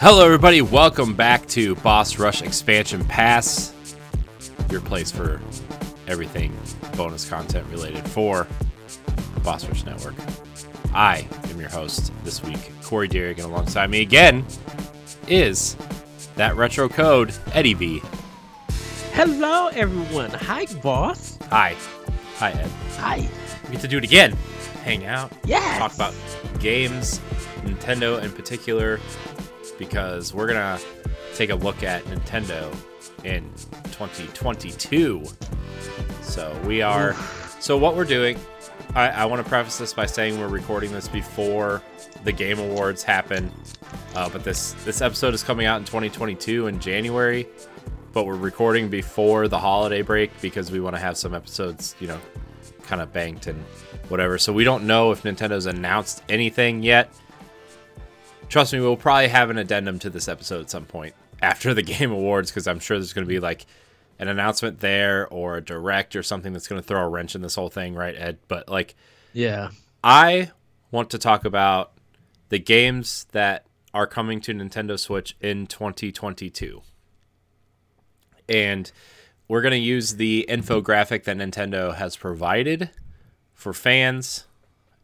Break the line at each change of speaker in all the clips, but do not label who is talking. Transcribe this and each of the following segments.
Hello, everybody. Welcome back to Boss Rush Expansion Pass, your place for everything bonus content related for Boss Rush Network. I am your host this week, Corey Derrick, and alongside me again is that retro code, Eddie V.
Hello, everyone. Hi, boss.
Hi. Hi, Ed.
Hi.
We get to do it again. Hang out,
Yeah.
talk about games, Nintendo in particular, because we're gonna take a look at Nintendo in 2022. So we are. So what we're doing, I, I want to preface this by saying we're recording this before the Game Awards happen, uh, but this this episode is coming out in 2022 in January. But we're recording before the holiday break because we want to have some episodes, you know, kind of banked and whatever. So we don't know if Nintendo's announced anything yet. Trust me, we'll probably have an addendum to this episode at some point after the Game Awards because I'm sure there's going to be like an announcement there or a direct or something that's going to throw a wrench in this whole thing, right, Ed? But like,
Yeah.
I want to talk about the games that are coming to Nintendo Switch in 2022. And we're going to use the infographic that Nintendo has provided for fans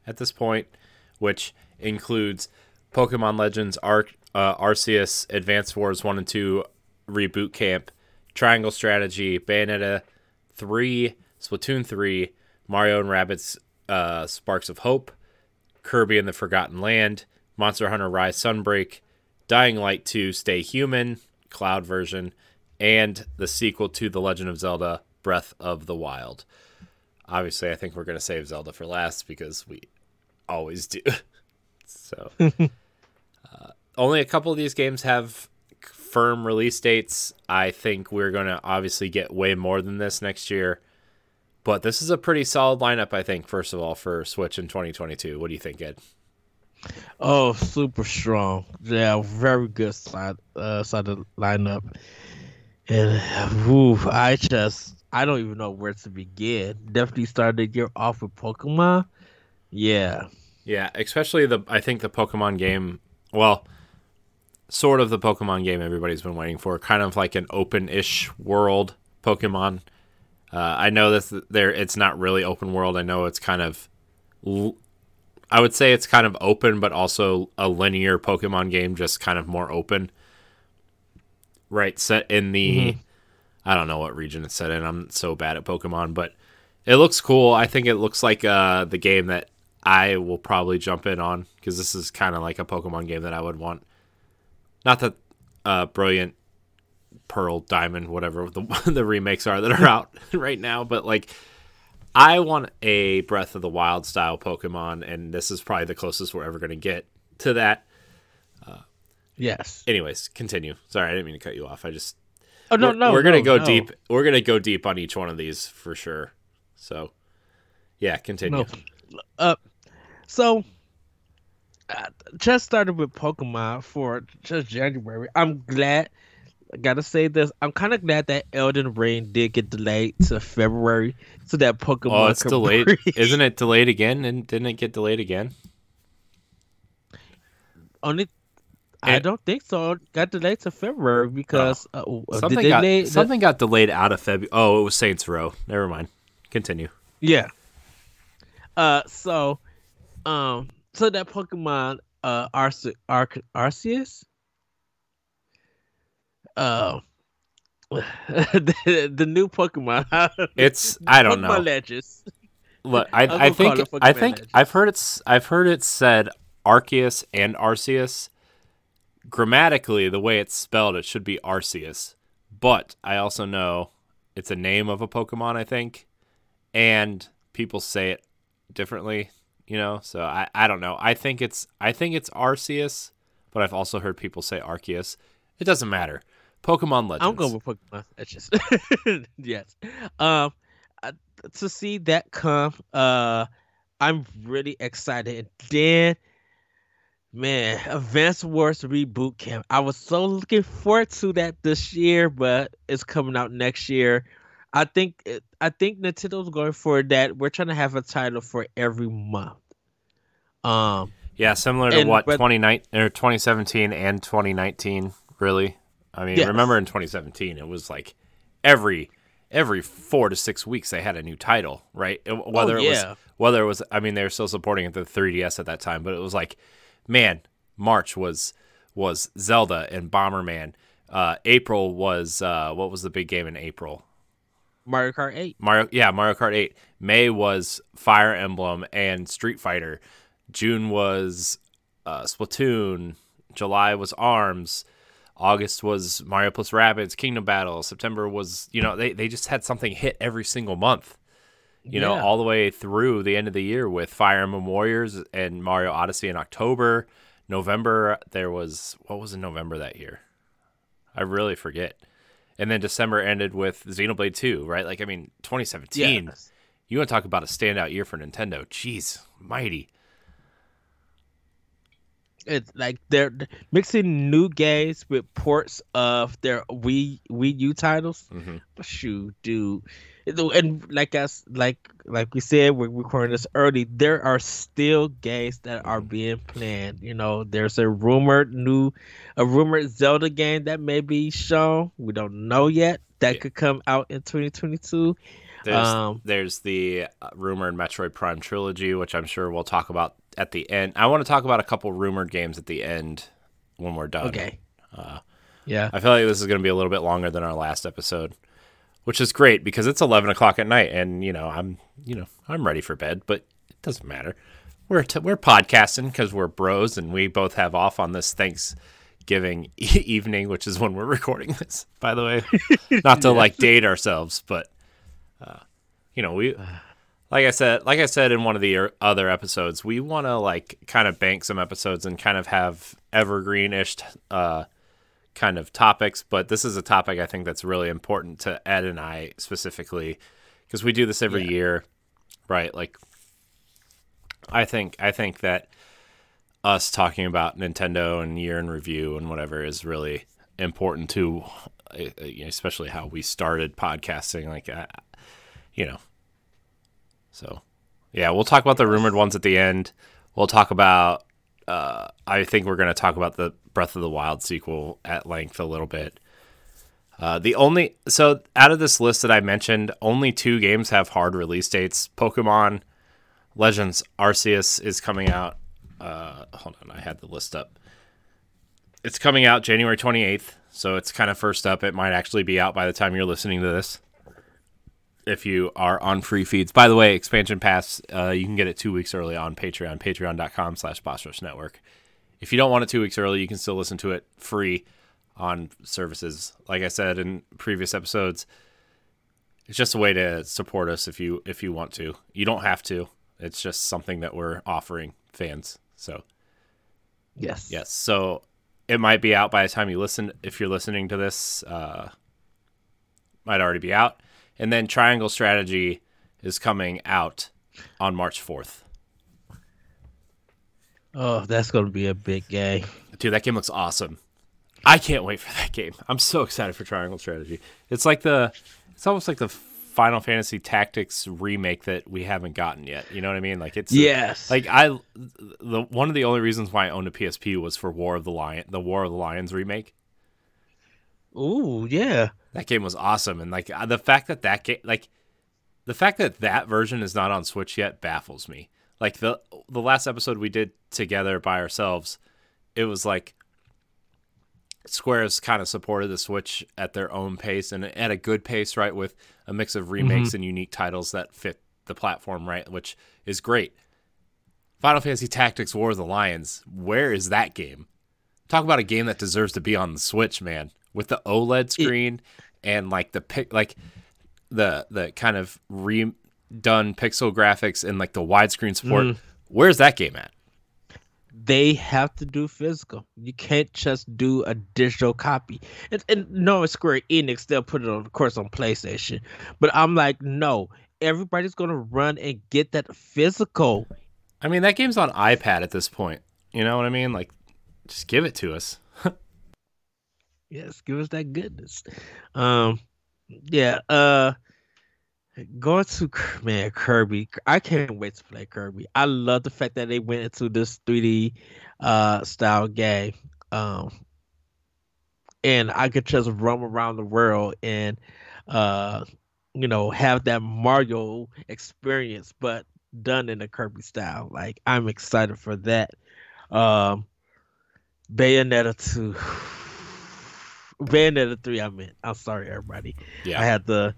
at this point, which includes Pokemon Legends Arc, uh, Arceus, Advanced Wars 1 and 2 Reboot Camp, Triangle Strategy, Bayonetta 3, Splatoon 3, Mario and Rabbids uh, Sparks of Hope, Kirby and the Forgotten Land, Monster Hunter Rise Sunbreak, Dying Light 2 Stay Human, Cloud version, and the sequel to The Legend of Zelda Breath of the Wild. Obviously, I think we're going to save Zelda for last because we always do. so, only a couple of these games have firm release dates. I think we're going to obviously get way more than this next year. But this is a pretty solid lineup, I think, first of all, for Switch in 2022. What do you think, Ed?
Oh, super strong. Yeah, very good side uh side of the lineup. And woo, I just I don't even know where to begin. Definitely started the year off with Pokemon. Yeah.
Yeah, especially the I think the Pokemon game, well, sort of the Pokemon game everybody's been waiting for, kind of like an open-ish world Pokemon. Uh, I know that there it's not really open world. I know it's kind of I would say it's kind of open but also a linear Pokemon game just kind of more open. Right, set in the I don't know what region it's set in. I'm so bad at Pokemon, but it looks cool. I think it looks like uh, the game that I will probably jump in on because this is kind of like a Pokemon game that I would want. Not that uh, Brilliant Pearl, Diamond, whatever the the remakes are that are out right now, but like I want a Breath of the Wild style Pokemon, and this is probably the closest we're ever going to get to that.
Yes.
Anyways, continue. Sorry, I didn't mean to cut you off. I just
Oh no,
we're,
no.
we're gonna
no,
go
no.
deep. We're gonna go deep on each one of these for sure. So, yeah, continue.
No. Uh, so uh, just started with Pokemon for just January. I'm glad. I gotta say this. I'm kind of glad that Elden Ring did get delayed to February, so that Pokemon.
Oh, it's
could
delayed.
breathe.
Isn't it delayed again? And didn't it get delayed again?
Only, I don't think so. It got delayed to February because uh, uh,
Something got something got delayed out of February. Oh, it was Saints Row. Never mind. Continue.
Yeah. Uh, so, um, so that Pokemon, uh, Arce- Arc- Arceus, uh, the, the new Pokemon.
It's I don't
Pokemon
know.
Legends.
Look, I,
I was
I
gonna
think I think
Legends.
I've heard it's I've heard it said Arceus and Arceus. Grammatically, the way it's spelled, it should be Arceus. But I also know it's a name of a Pokemon, I think, and people say it differently. You know, so I, I don't know. I think it's I think it's Arceus, but I've also heard people say Arceus. It doesn't matter. Pokemon Legends.
I'm going with Pokemon Legends. yes. Um, to see that come, uh, I'm really excited. And then, man, Advance Wars Reboot Camp. I was so looking forward to that this year, but it's coming out next year. I think I think Nintendo's going for that. We're trying to have a title for every month. Um,
Yeah, similar to what
but-
2019 or 2017 and 2019. Really, I mean,
Yes.
remember in 2017 it was like every every four to six weeks they had a new title, right? Whether it
Oh, yeah.
was whether it was, I mean, they were still supporting it the 3DS at that time, but it was like, man, March was was Zelda and Bomberman. Uh, April was uh, what was the big game in April?
Mario Kart 8.
Mario, yeah, Mario Kart 8. May was Fire Emblem and Street Fighter. June was uh, Splatoon. July was Arms. August was Mario plus Rabbids, Kingdom Battle. September was, you know, they, they just had something hit every single month, you know, all the way through the end of the year with Fire Emblem Warriors and Mario Odyssey in October. November, there was, what was in November that year? I really forget. And then December ended with Xenoblade 2, right? Like, I mean, 2017.
Yes.
You want to talk about a standout year for Nintendo? Jeez, mighty.
It's like they're mixing new games with ports of their Wii Wii U titles.
Mhm.
Shoot, dude. And- like us, like like we said, we're recording this early. There are still games that are being planned. You know, there's a rumored new, a rumored Zelda game that may be shown. We don't know yet. That
Yeah.
could come out in 2022.
There's,
Um,
there's the uh, rumored Metroid Prime trilogy, which I'm sure we'll talk about at the end. I want to talk about a couple rumored games at the end when we're done.
Okay.
Uh,
Yeah.
I feel like this is going to be a little bit longer than our last episode, which is great because it's 11 o'clock at night, and you know I'm you know I'm ready for bed, but it doesn't matter. We're t- we're podcasting because we're bros, and we both have off on this Thanksgiving e- evening, which is when we're recording this. By the way, not to like date ourselves, but uh, you know we. Like I said, like I said in one of the er- other episodes, we want to like kind of bank some episodes and kind of have evergreen-ish uh, kind of topics, but this is a topic I think that's really important to Ed and I specifically because we do this every
Yeah.
year, right? Like, I think I think that us talking about Nintendo and year in review and whatever is really important to, uh, especially how we started podcasting. Like, I, you know, so yeah, we'll talk about the rumored ones at the end. We'll talk about. Uh, I think we're going to talk about the Breath of the Wild sequel at length a little bit. Uh, the only so out of this list that I mentioned, only two games have hard release dates. Pokemon Legends Arceus is coming out. Uh, hold on, I had the list up. It's coming out January 28th, so it's kind of first up. It might actually be out by the time you're listening to this. If you are on free feeds, by the way, expansion pass uh, you can get it two weeks early on Patreon, patreon.com slash Boss Rush Network. If you don't want it two weeks early, you can still listen to it free on services. Like I said in previous episodes, it's just a way to support us if you if you want to. You don't have to. It's just something that we're offering fans. So
Yes.
yes, so it might be out by the time you listen. If you're listening to this, uh, might already be out. And then Triangle Strategy is coming out on March fourth.
Oh, that's gonna be a big game.
Dude, that game looks awesome. I can't wait for that game. I'm so excited for Triangle Strategy. It's like the, it's almost like the Final Fantasy Tactics remake that we haven't gotten yet. You know what I mean? Like it's
Yes.
like I, the one of the only reasons why I owned a PSP was for War of the Lion, the War of the Lions remake.
Ooh, yeah.
That game was awesome, and like uh, the fact that that game, like the fact that that version is not on Switch yet, baffles me. Like the the last episode we did together by ourselves, it was like Square's kind of supported the Switch at their own pace and at a good pace, right? With a mix of remakes and unique titles that fit the platform, right? Which is great. Final Fantasy Tactics War of the Lions, where is that game? Talk about a game that deserves to be on the Switch, man. With the OLED screen and like the pic like the the kind of redone pixel graphics and like the widescreen support. Mm. Where's that game at?
They have to do physical. You can't just do a digital copy. And, and no, it's Square Enix. They'll put it on, of course, on PlayStation. But I'm like, no. Everybody's gonna run and get that physical.
I mean, that game's on iPad at this point. You know what I mean? Like, just give it to us.
Yes, give us that goodness. Um, yeah. Uh, Going to man Kirby, I can't wait to play Kirby. I love the fact that they went into this 3D uh, style game, um, and I could just roam around the world and uh, you know have that Mario experience, but done in a Kirby style. Like I'm excited for that. Um, Bayonetta two. Bayonetta three. I meant. I'm sorry, everybody. Yeah. I had the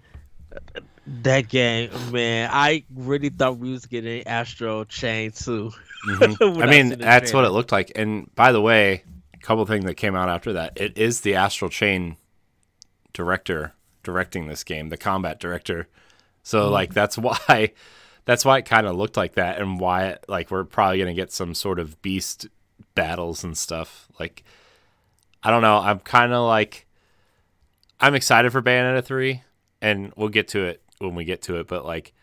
that game, man. I really thought we was getting Astral Chain too.
Mm-hmm. I mean, that's what it looked like. And by the way, a couple things that came out after that. It is the Astral Chain director directing this game, the combat director. So mm-hmm. like that's why that's why it kind of looked like that and why it, like we're probably going to get some sort of beast battles and stuff. Like I don't know, I'm kind of like I'm excited for Bayonetta 3 and we'll get to it when we get to it, but like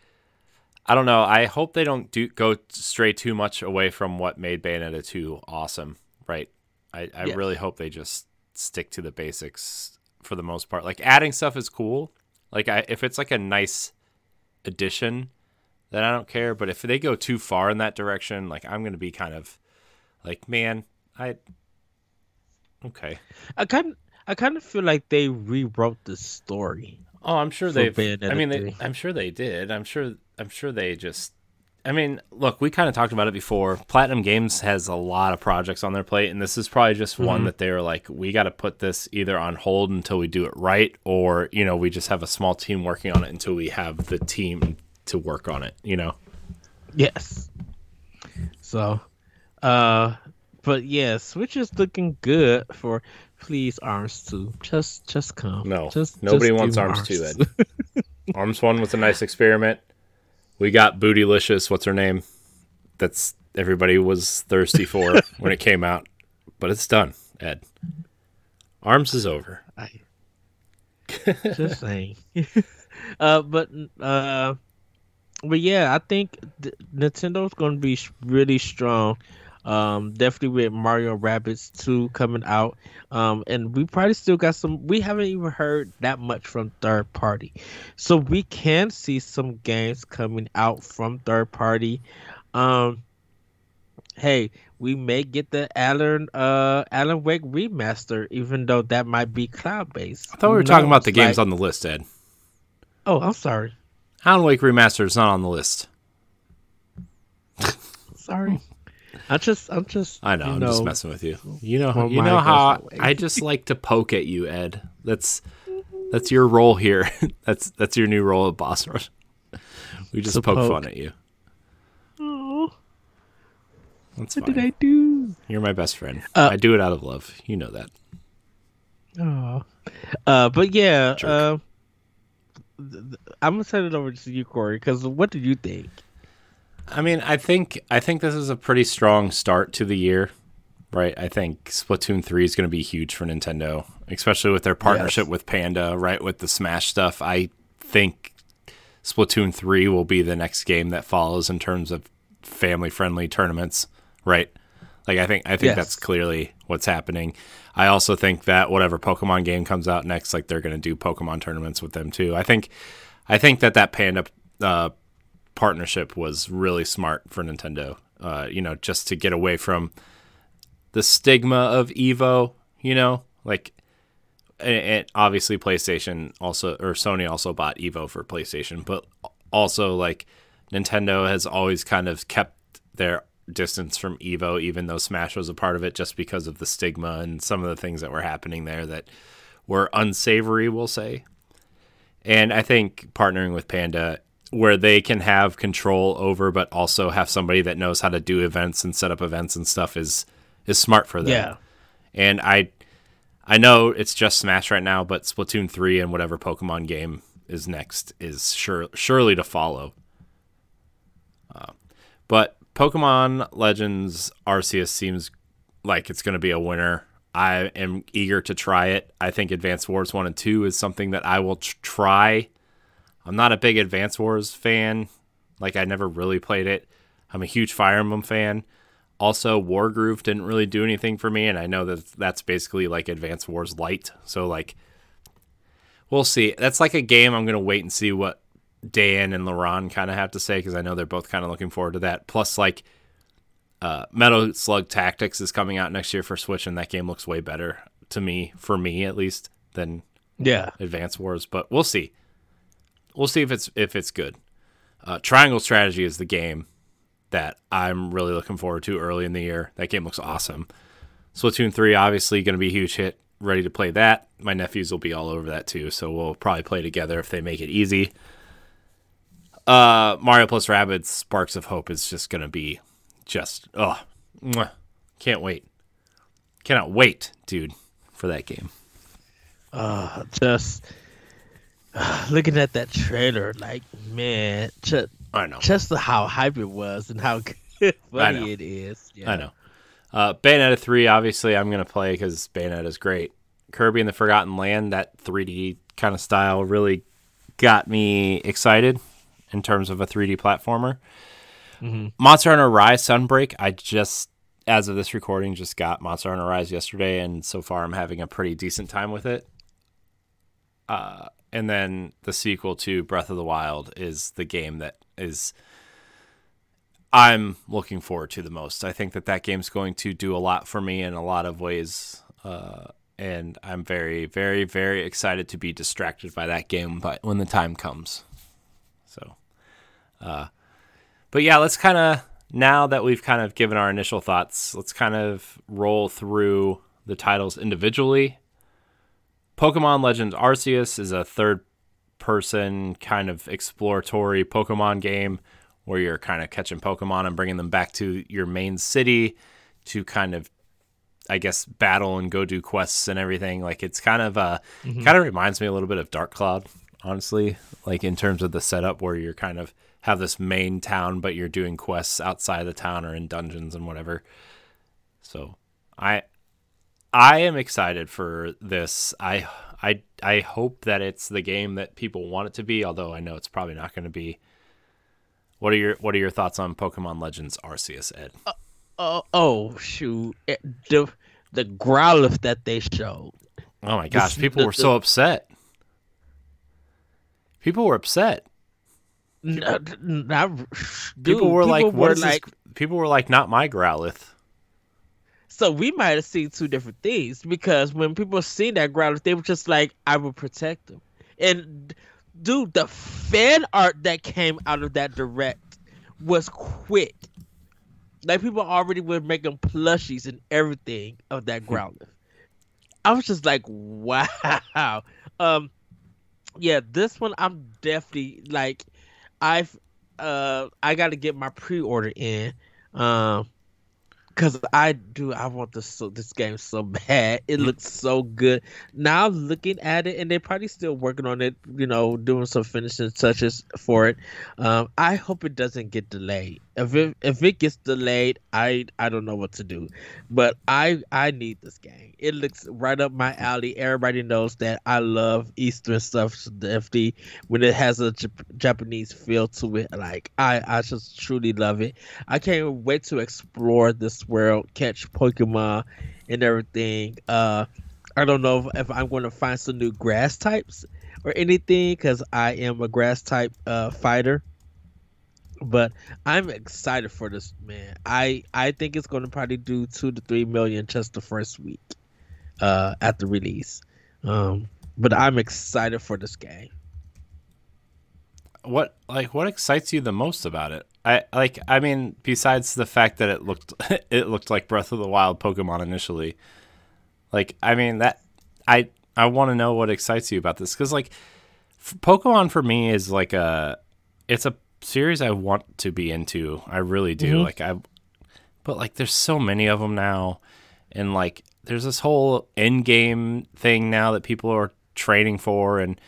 I don't know. I hope they don't do go stray too much away from what made Bayonetta 2 awesome, right? I, I yes. really hope they just stick to the basics for the most part. Like adding stuff is cool. Like I, if it's like a nice addition, then I don't care. But if they go too far in that direction, like I'm gonna be kind of like, man, I okay.
I kind I kind of feel like they rewrote the story.
Oh, I'm sure they. I mean, they, I'm sure they did. I'm sure. I'm sure they just. I mean, look, we kind of talked about it before. Platinum Games has a lot of projects on their plate, and this is probably just mm-hmm. one that they were like, we got to put this either on hold until we do it right, or you know, we just have a small team working on it until we have the team to work on it. You know.
Yes. So, uh, but yeah, Switch is looking good for please arms two. Just just come.
No,
just
nobody just wants arms, arms two. Ed. arms one was a nice experiment. We got Bootylicious. What's her name? That's everybody was thirsty for when it came out, but it's done. Ed, arms is over. I,
just saying. uh, but uh, but yeah, I think Nintendo's going to be really strong um, definitely with Mario Rabbids 2 coming out. Um, and we probably still got some, we haven't even heard that much from third party. So we can see some games coming out from third party. Um, hey, we may get the Alan uh Alan Wake remaster, even though that might be cloud based.
I thought we were talking about the games like, on the list, Ed.
Oh, I'm sorry.
Alan Wake remaster is not on the list.
sorry. I'm just, I'm just.
I know. I'm know, just messing with you. You know, how, you know how I just like to poke at you, Ed. That's that's your role here. that's that's your new role at Boss Rush. We just poke, poke, fun at you.
Oh, that's what fine. did I do?
You're my best friend. Uh, I do it out of love. You know that.
Oh, uh, but yeah, uh, I'm gonna send it over to you, Corey. Because what did you think?
I mean, I think I think this is a pretty strong start to the year, right? I think Splatoon three is going to be huge for Nintendo, especially with their partnership yes. with Panda, right? With the Smash stuff, I think Splatoon three will be the next game that follows in terms of family friendly tournaments, right? Like I think I think yes. that's clearly what's happening. I also think that whatever Pokemon game comes out next, like they're going to do Pokemon tournaments with them too. I think I think that that Panda uh, partnership was really smart for Nintendo. Uh, you know, just to get away from the stigma of Evo. You know, like, and, obviously PlayStation also or Sony also bought Evo for PlayStation, but also like Nintendo has always kind of kept their distance from Evo, even though Smash was a part of it, just because of the stigma and some of the things that were happening there that were unsavory, we'll say. And I think partnering with Panda where they can have control over but also have somebody that knows how to do events and set up events and stuff is is smart for them. Yeah. And I I know it's just Smash right now, but Splatoon 3 and whatever Pokemon game is next is sure surely to follow. Uh, but Pokemon Legends Arceus seems like it's going to be a winner. I am eager to try it. I think Advanced Wars 1 and 2 is something that I will try I'm not a big Advance Wars fan. Like I never really played it. I'm a huge Fire Emblem fan. Also, Wargroove didn't really do anything for me, and I know that that's basically like Advance Wars Light. So like, we'll see. That's like a game I'm gonna wait and see what Dan and LaRon kind of have to say because I know they're both kind of looking forward to that. Plus, like, uh, Metal Slug Tactics is coming out next year for Switch, and that game looks way better to me, for me at least, than
yeah
Advance Wars. But we'll see. We'll see if it's if it's good. Uh, Triangle Strategy is the game that I'm really looking forward to early in the year. That game looks awesome. Splatoon 3, obviously, going to be a huge hit. Ready to play that. My nephews will be all over that too, so we'll probably play together if they make it easy. Uh, Mario plus Rabbids Sparks of Hope is just going to be just, oh, mwah. can't wait. Cannot wait, dude, for that game.
Uh, just looking at that trailer, like, man, just,
I know.
just how hype it was and how funny it is. Yeah.
I know. Uh, Bayonetta 3, obviously, I'm going to play because Bayonetta is great. Kirby and the Forgotten Land, that 3D kind of style really got me excited in terms of a 3D platformer.
Mhm.
Monster Hunter Rise Sunbreak, I just, as of this recording, just got Monster Hunter Rise yesterday, and so far I'm having a pretty decent time with it. Uh, and then the sequel to Breath of the Wild is the game that is I'm looking forward to the most. I think that that game's going to do a lot for me in a lot of ways, uh, and I'm very, very, very excited to be distracted by that game. But when the time comes, so, uh, but yeah, let's kind of now that we've kind of given our initial thoughts, let's kind of roll through the titles individually. Pokemon Legends Arceus is a third person kind of exploratory Pokemon game where you're kind of catching Pokemon and bringing them back to your main city to kind of, I guess, battle and go do quests and everything. Like it's kind of uh, kind of reminds me a little bit of Dark Cloud, honestly. Like in terms of the setup where you're kind of have this main town, but you're doing quests outside the town or in dungeons and whatever. So I I am excited for this. I I I hope that it's the game that people want it to be, although I know it's probably not going to be. What are your What are your thoughts on Pokemon Legends Arceus, Ed?
Oh, oh shoot! It- the the Growlithe that they showed.
Oh my gosh,
the-
people were
the-
so upset. People were upset.
Uh, not,
People
dude,
were like,
were
"What is
like,
this?" People were like, "Not my Growlithe."
So we might have seen two different things because when people seen that Growlithe, they were just like, "I will protect them." And dude, the fan art that came out of that direct was quick. Like people already were making plushies and everything of that Growlithe. I was just like, wow. Um, yeah, this one I'm definitely like, I've uh, I got to get my pre-order in, um, cause I do I want this so this game so bad. It looks so good. Now looking at it, and they're probably still working on it. You know, doing some finishing touches for it. Um, I hope it doesn't get delayed. If it if it gets delayed, I I don't know what to do. But I I need this game. It looks right up my alley. Everybody knows that I love Eastern stuff. The FD when it has a Japanese feel to it. Like I I just truly love it. I can't wait to explore this world, catch Pokemon and everything. Uh, I don't know if, if I'm going to find some new grass types or anything because I am a grass type uh, fighter. But I'm excited for this man. I I think it's going to probably do two to three million just the first week uh, at the release. Um, but I'm excited for this game.
What like what excites you the most about it? I like I mean besides the fact that it looked it looked like Breath of the Wild Pokemon initially. Like I mean that I I want to know what excites you about this cuz like f- Pokemon for me is like a it's a series I want to be into. I really do.
Mhm.
Like I but like there's so many of them now and like there's this whole end game thing now that people are training for and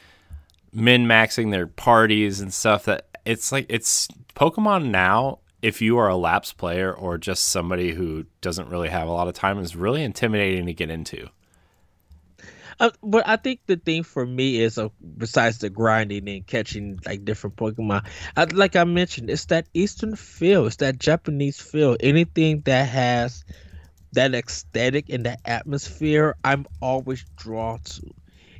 min maxing their parties and stuff that it's like it's Pokemon now if you are a lapsed player or just somebody who doesn't really have a lot of time is really intimidating to get into.
Uh, but I think the thing for me is, uh, besides the grinding and catching like different Pokemon, I, like I mentioned, it's that Eastern feel, it's that Japanese feel. Anything that has that aesthetic and that atmosphere, I'm always drawn to.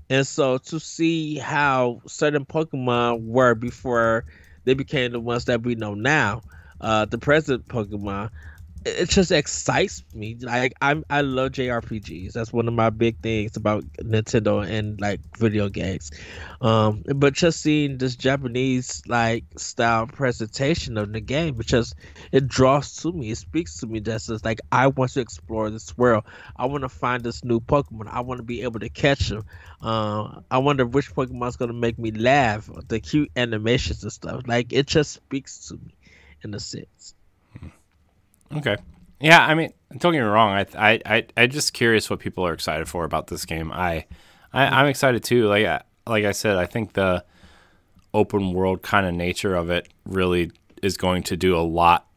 And so to see how certain Pokemon were before they became the ones that we know now, uh, the present Pokemon, it just excites me. Like I'm, I love JRPGs. That's one of my big things about Nintendo and like video games. Um, but just seeing this Japanese like style presentation of the game, because it draws to me. It speaks to me. Just like I want to explore this world. I want to find this new Pokemon. I want to be able to catch them. Uh, I wonder which Pokemon's gonna make me laugh. The cute animations and stuff. Like it just speaks to me in a sense.
Okay. Yeah, I mean, don't get me wrong. I I I I'm just curious what people are excited for about this game. I, I am excited too. Like I, like I said, I think the open world kind of nature of it really is going to do a lot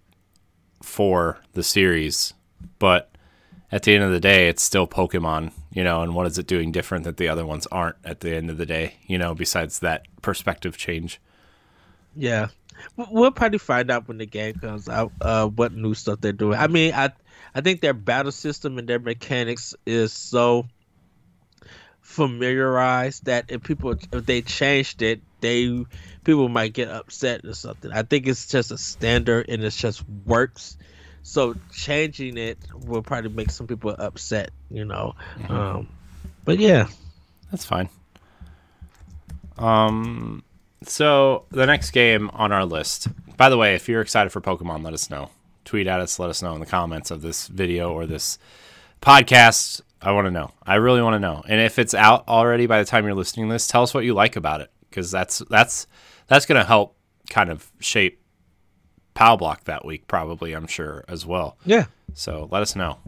for the series. But at the end of the day, it's still Pokemon, you know, and what is it doing different that the other ones aren't at the end of the day, you know, besides that perspective change.
Yeah. We'll probably find out when the game comes out uh, what new stuff they're doing. I mean, I I think their battle system and their mechanics is so familiarized that if people if they changed it, they people might get upset or something. I think it's just a standard and it just works. So changing it will probably make some people upset, you know. Mm-hmm. Um, but yeah,
that's fine. Um, so the next game on our list. By the way, if you're excited for Pokemon, let us know. Tweet at us. Let us know in the comments of this video or this podcast. I want to know. I really want to know. And if it's out already by the time you're listening to this, tell us what you like about it because that's that's that's going to help kind of shape Pal Block that week, probably. I'm sure as well.
Yeah.
So let us know.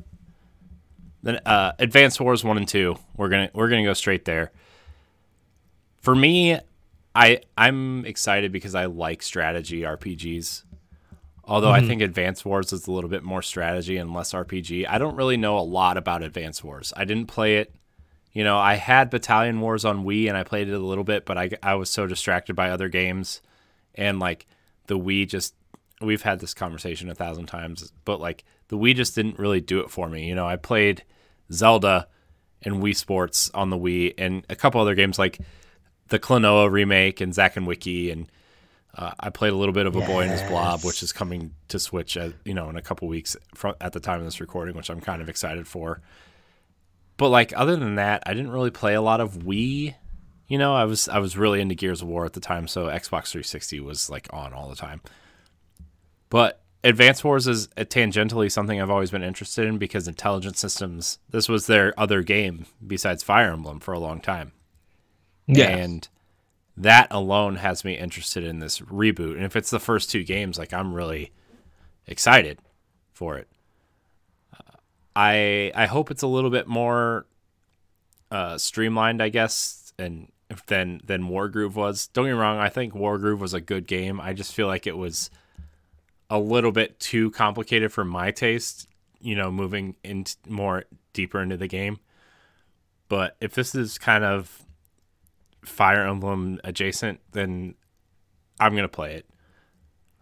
Then uh, Advanced Wars one and two. We're gonna we're gonna go straight there. For me, I I'm excited because I like strategy RPGs. Although mm-hmm. I think Advance Wars is a little bit more strategy and less RPG. I don't really know a lot about Advance Wars. I didn't play it. You know, I had Battalion Wars on Wii and I played it a little bit, but I I was so distracted by other games and like the Wii just we've had this conversation a thousand times, but like the Wii just didn't really do it for me. You know, I played Zelda and Wii Sports on the Wii and a couple other games like the Klonoa remake and Zack and Wiki, and uh, I played a little bit of a yes. Boy and His Blob, which is coming to Switch, at, you know, in a couple weeks from, at the time of this recording, which I'm kind of excited for. But like other than that, I didn't really play a lot of Wii. You know, I was I was really into Gears of War at the time, so Xbox 360 was like on all the time. But Advance Wars is tangentially something I've always been interested in because Intelligent Systems, this was their other game besides Fire Emblem for a long time. Yeah. And that alone has me interested in this reboot. And if it's the first two games, like I'm really excited for it. Uh, I I hope it's a little bit more uh, streamlined, I guess, and than than Wargroove was. Don't get me wrong, I think Wargroove was a good game. I just feel like it was a little bit too complicated for my taste. You know, moving into more deeper into the game. But if this is kind of Fire Emblem adjacent, then I'm gonna play it.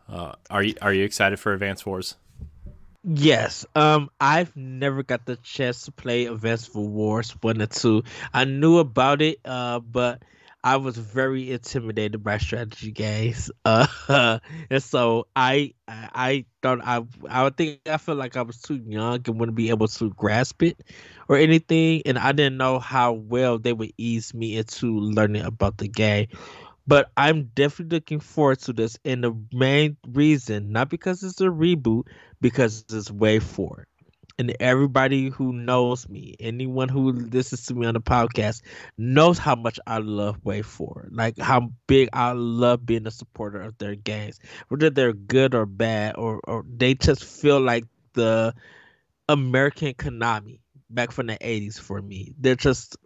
Uh, are you are you excited for Advance Wars?
Yes. Um, I've never got the chance to play Advance Wars one or two. I knew about it, uh, but I was very intimidated by strategy games. Uh, and so I I thought I I think I felt like I was too young and wouldn't be able to grasp it or anything, and I didn't know how well they would ease me into learning about the game. But I'm definitely looking forward to this, and the main reason, not because it's a reboot, because it's WayForward and everybody who knows me, anyone who listens to me on the podcast, knows how much I love WayForward. Like how big I love being a supporter of their games, whether they're good or bad, or or they just feel like the American Konami back from the '80s for me. They're just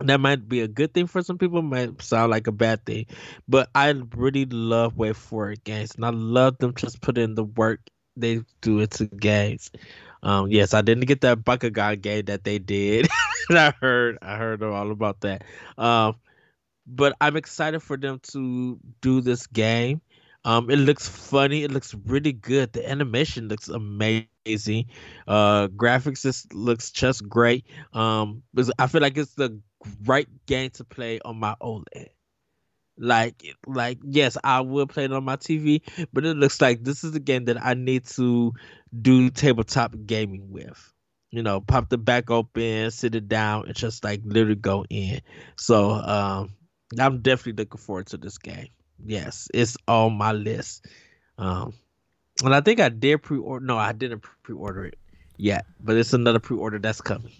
that might be a good thing for some people, might sound like a bad thing, but I really love WayForward games, and I love them just put in the work they do into games. Um, yes, I didn't get that Bakugan game that they did. I heard, I heard all about that. Um, but I'm excited for them to do this game. Um, it looks funny. It looks really good. The animation looks amazing. Uh, graphics just looks just great. Um, I feel like it's the right game to play on my OLED. Like, like yes, I will play it on my TV, but it looks like this is the game that I need to do tabletop gaming with. You know, pop the back open, sit it down, and just like literally go in. So, um, I'm definitely looking forward to this game. Yes, it's on my list. Um, and I think I did pre-order. No, I didn't pre-order it yet, but it's another pre-order that's coming.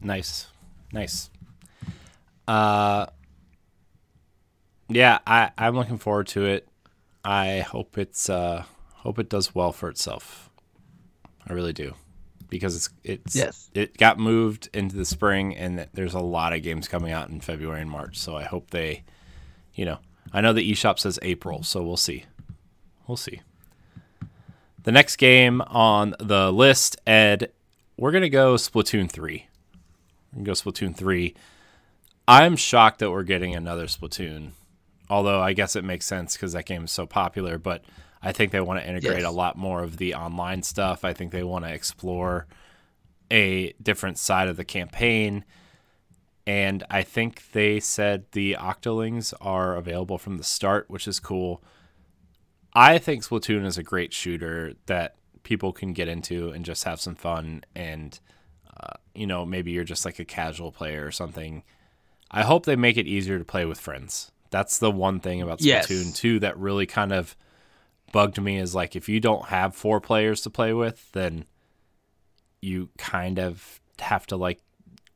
Nice, nice. Uh, yeah, I I'm looking forward to it. I hope it's uh hope it does well for itself. I really do, because it's it's
yes.
it got moved into the spring, and there's a lot of games coming out in February and March. So I hope they, you know, I know the eShop says April, so we'll see. We'll see. The next game on the list, Ed, we're gonna go Splatoon three. We're gonna go Splatoon three. I'm shocked that we're getting another Splatoon although I guess it makes sense because that game is so popular. But I think they want to integrate yes. a lot more of the online stuff. I think they want to explore a different side of the campaign. And I think they said the Octolings are available from the start, which is cool. I think Splatoon is a great shooter that people can get into and just have some fun. And, uh, you know, maybe you're just like a casual player or something. I hope they make it easier to play with friends. That's the one thing about Splatoon yes. 2 that really kind of bugged me is like if you don't have four players to play with, then you kind of have to like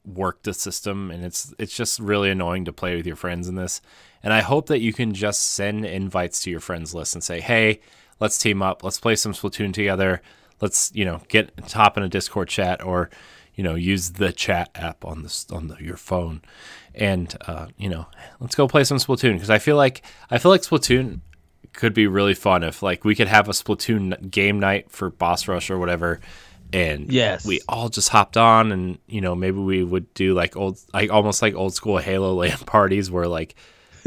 work the system and it's it's just really annoying to play with your friends in this. And I hope that you can just send invites to your friends list and say, "Hey, let's team up. Let's play some Splatoon together. Let's, you know, get top in a Discord chat or you know, use the chat app on the on the, your phone, and uh, you know, let's go play some Splatoon because I feel like I feel like Splatoon could be really fun if like we could have a Splatoon game night for Boss Rush or whatever, and
yes,
we all just hopped on and you know maybe we would do like old like almost like old school Halo LAN parties where like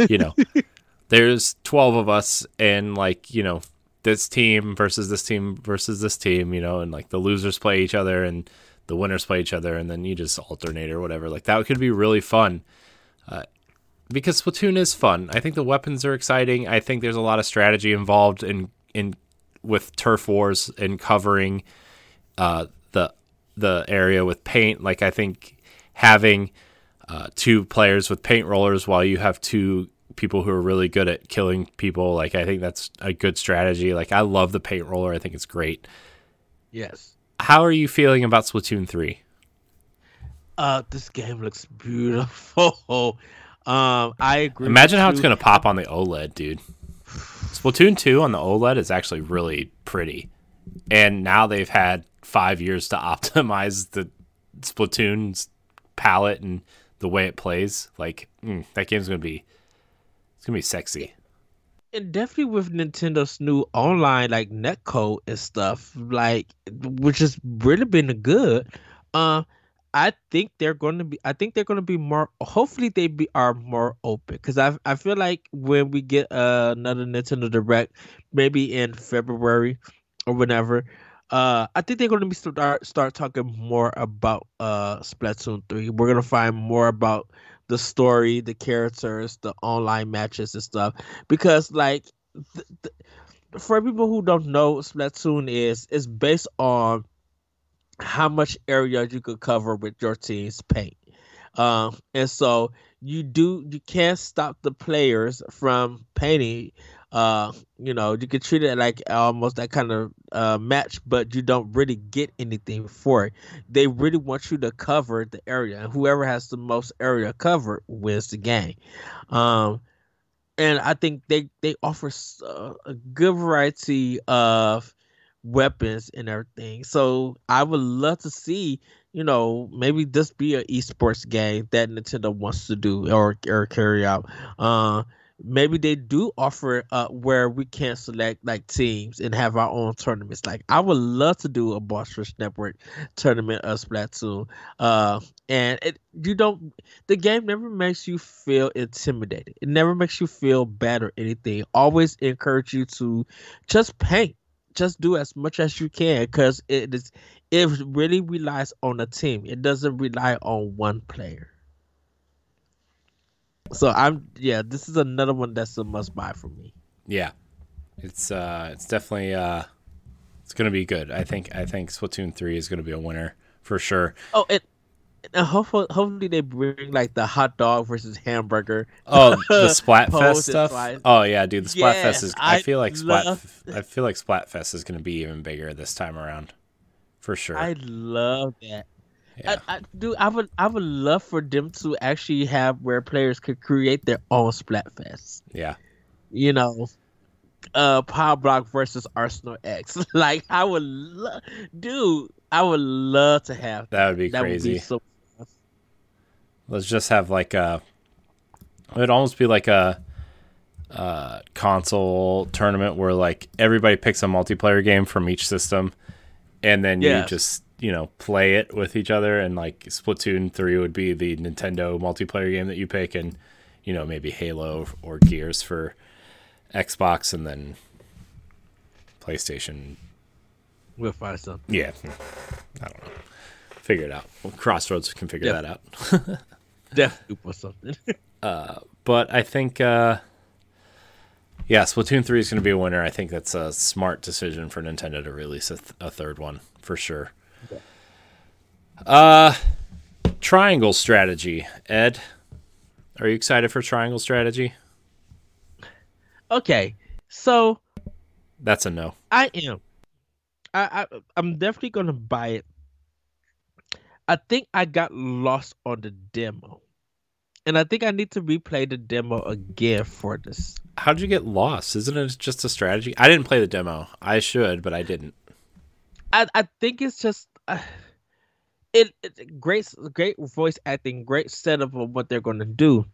you know there's twelve of us and like you know this team versus this team versus this team you know and like the losers play each other and the winners play each other and then you just alternate or whatever. Like that could be really fun. Uh, because Splatoon is fun. I think the weapons are exciting. I think there's a lot of strategy involved in in with turf wars and covering uh, the the area with paint. Like I think having uh, two players with paint rollers while you have two people who are really good at killing people. Like I think that's a good strategy. Like I love the paint roller. I think it's great.
Yes
how are you feeling about Splatoon 3?
Uh, this game looks beautiful. Um, I agree.
Imagine how you. it's gonna pop on the OLED, dude. Splatoon 2 on the OLED is actually really pretty, and now they've had five years to optimize the Splatoon's palette and the way it plays. Like mm, that game's gonna be, it's gonna be sexy
and definitely with Nintendo's new online like netcode and stuff, like which has really been good. Uh, I think they're going to be. I think they're going to be more. Hopefully, they be are more open because I I feel like when we get uh, another Nintendo Direct, maybe in February or whenever, uh, I think they're going to be start start talking more about uh Splatoon three. We're gonna find more about the story, the characters, the online matches and stuff. Because like th- th- for people who don't know, Splatoon is is based on how much area you could cover with your team's paint. Um, and so you do you can't stop the players from painting uh, you know, you can treat it like almost that kind of uh, match, but you don't really get anything for it. They really want you to cover the area, and whoever has the most area covered wins the game. Um, and I think they they offer uh, a good variety of weapons and everything. So I would love to see, you know, maybe this be an esports game that Nintendo wants to do or or carry out. Uh, maybe they do offer uh where we can select like teams and have our own tournaments. Like I would love to do a Rush Network tournament of Splatoon. Uh and it you don't the game never makes you feel intimidated. It never makes you feel bad or anything. Always encourage you to just paint. Just do as much as you can because it is it really relies on a team. It doesn't rely on one player. So I'm yeah, this is another one that's a must buy for me.
Yeah, it's uh, it's definitely uh, it's gonna be good. I think I think Splatoon three is gonna be a winner for sure.
Oh, and, and hopefully, hopefully they bring like the hot dog versus hamburger.
Oh, the Splatfest stuff. Oh yeah, dude, the Splatfest yes, is. I, I, feel like Splat. I feel like Splatfest is gonna be even bigger this time around, for sure.
I love that. Yeah. I, I, dude, I would I would love for them to actually have where players could create their own Splatfest.
Yeah.
You know, uh Power Block versus Arsenal X. like I would love dude, I would love to have
that. would be that crazy. Would be so Let's just have like a it'd almost be like a uh console tournament where like everybody picks a multiplayer game from each system and then yes. you just you know play it with each other and like Splatoon 3 would be the Nintendo multiplayer game that you pick and you know maybe Halo or Gears for Xbox and then PlayStation
we'll find something.
Yeah. I don't know. Figure it out. Well, Crossroads can figure that out.
Definitely something.
uh, but I think uh, yeah, Splatoon 3 is going to be a winner. I think that's a smart decision for Nintendo to release a, th- a third one for sure. Uh, triangle strategy. Ed, are you excited for triangle strategy?
Okay, so
that's a no.
I am. I, I I'm definitely gonna buy it. I think I got lost on the demo, and I think I need to replay the demo again for this.
How'd you get lost? Isn't it just a strategy? I didn't play the demo. I should, but I didn't.
I I think it's just. Uh, it, it great great voice acting, great setup of what they're gonna do.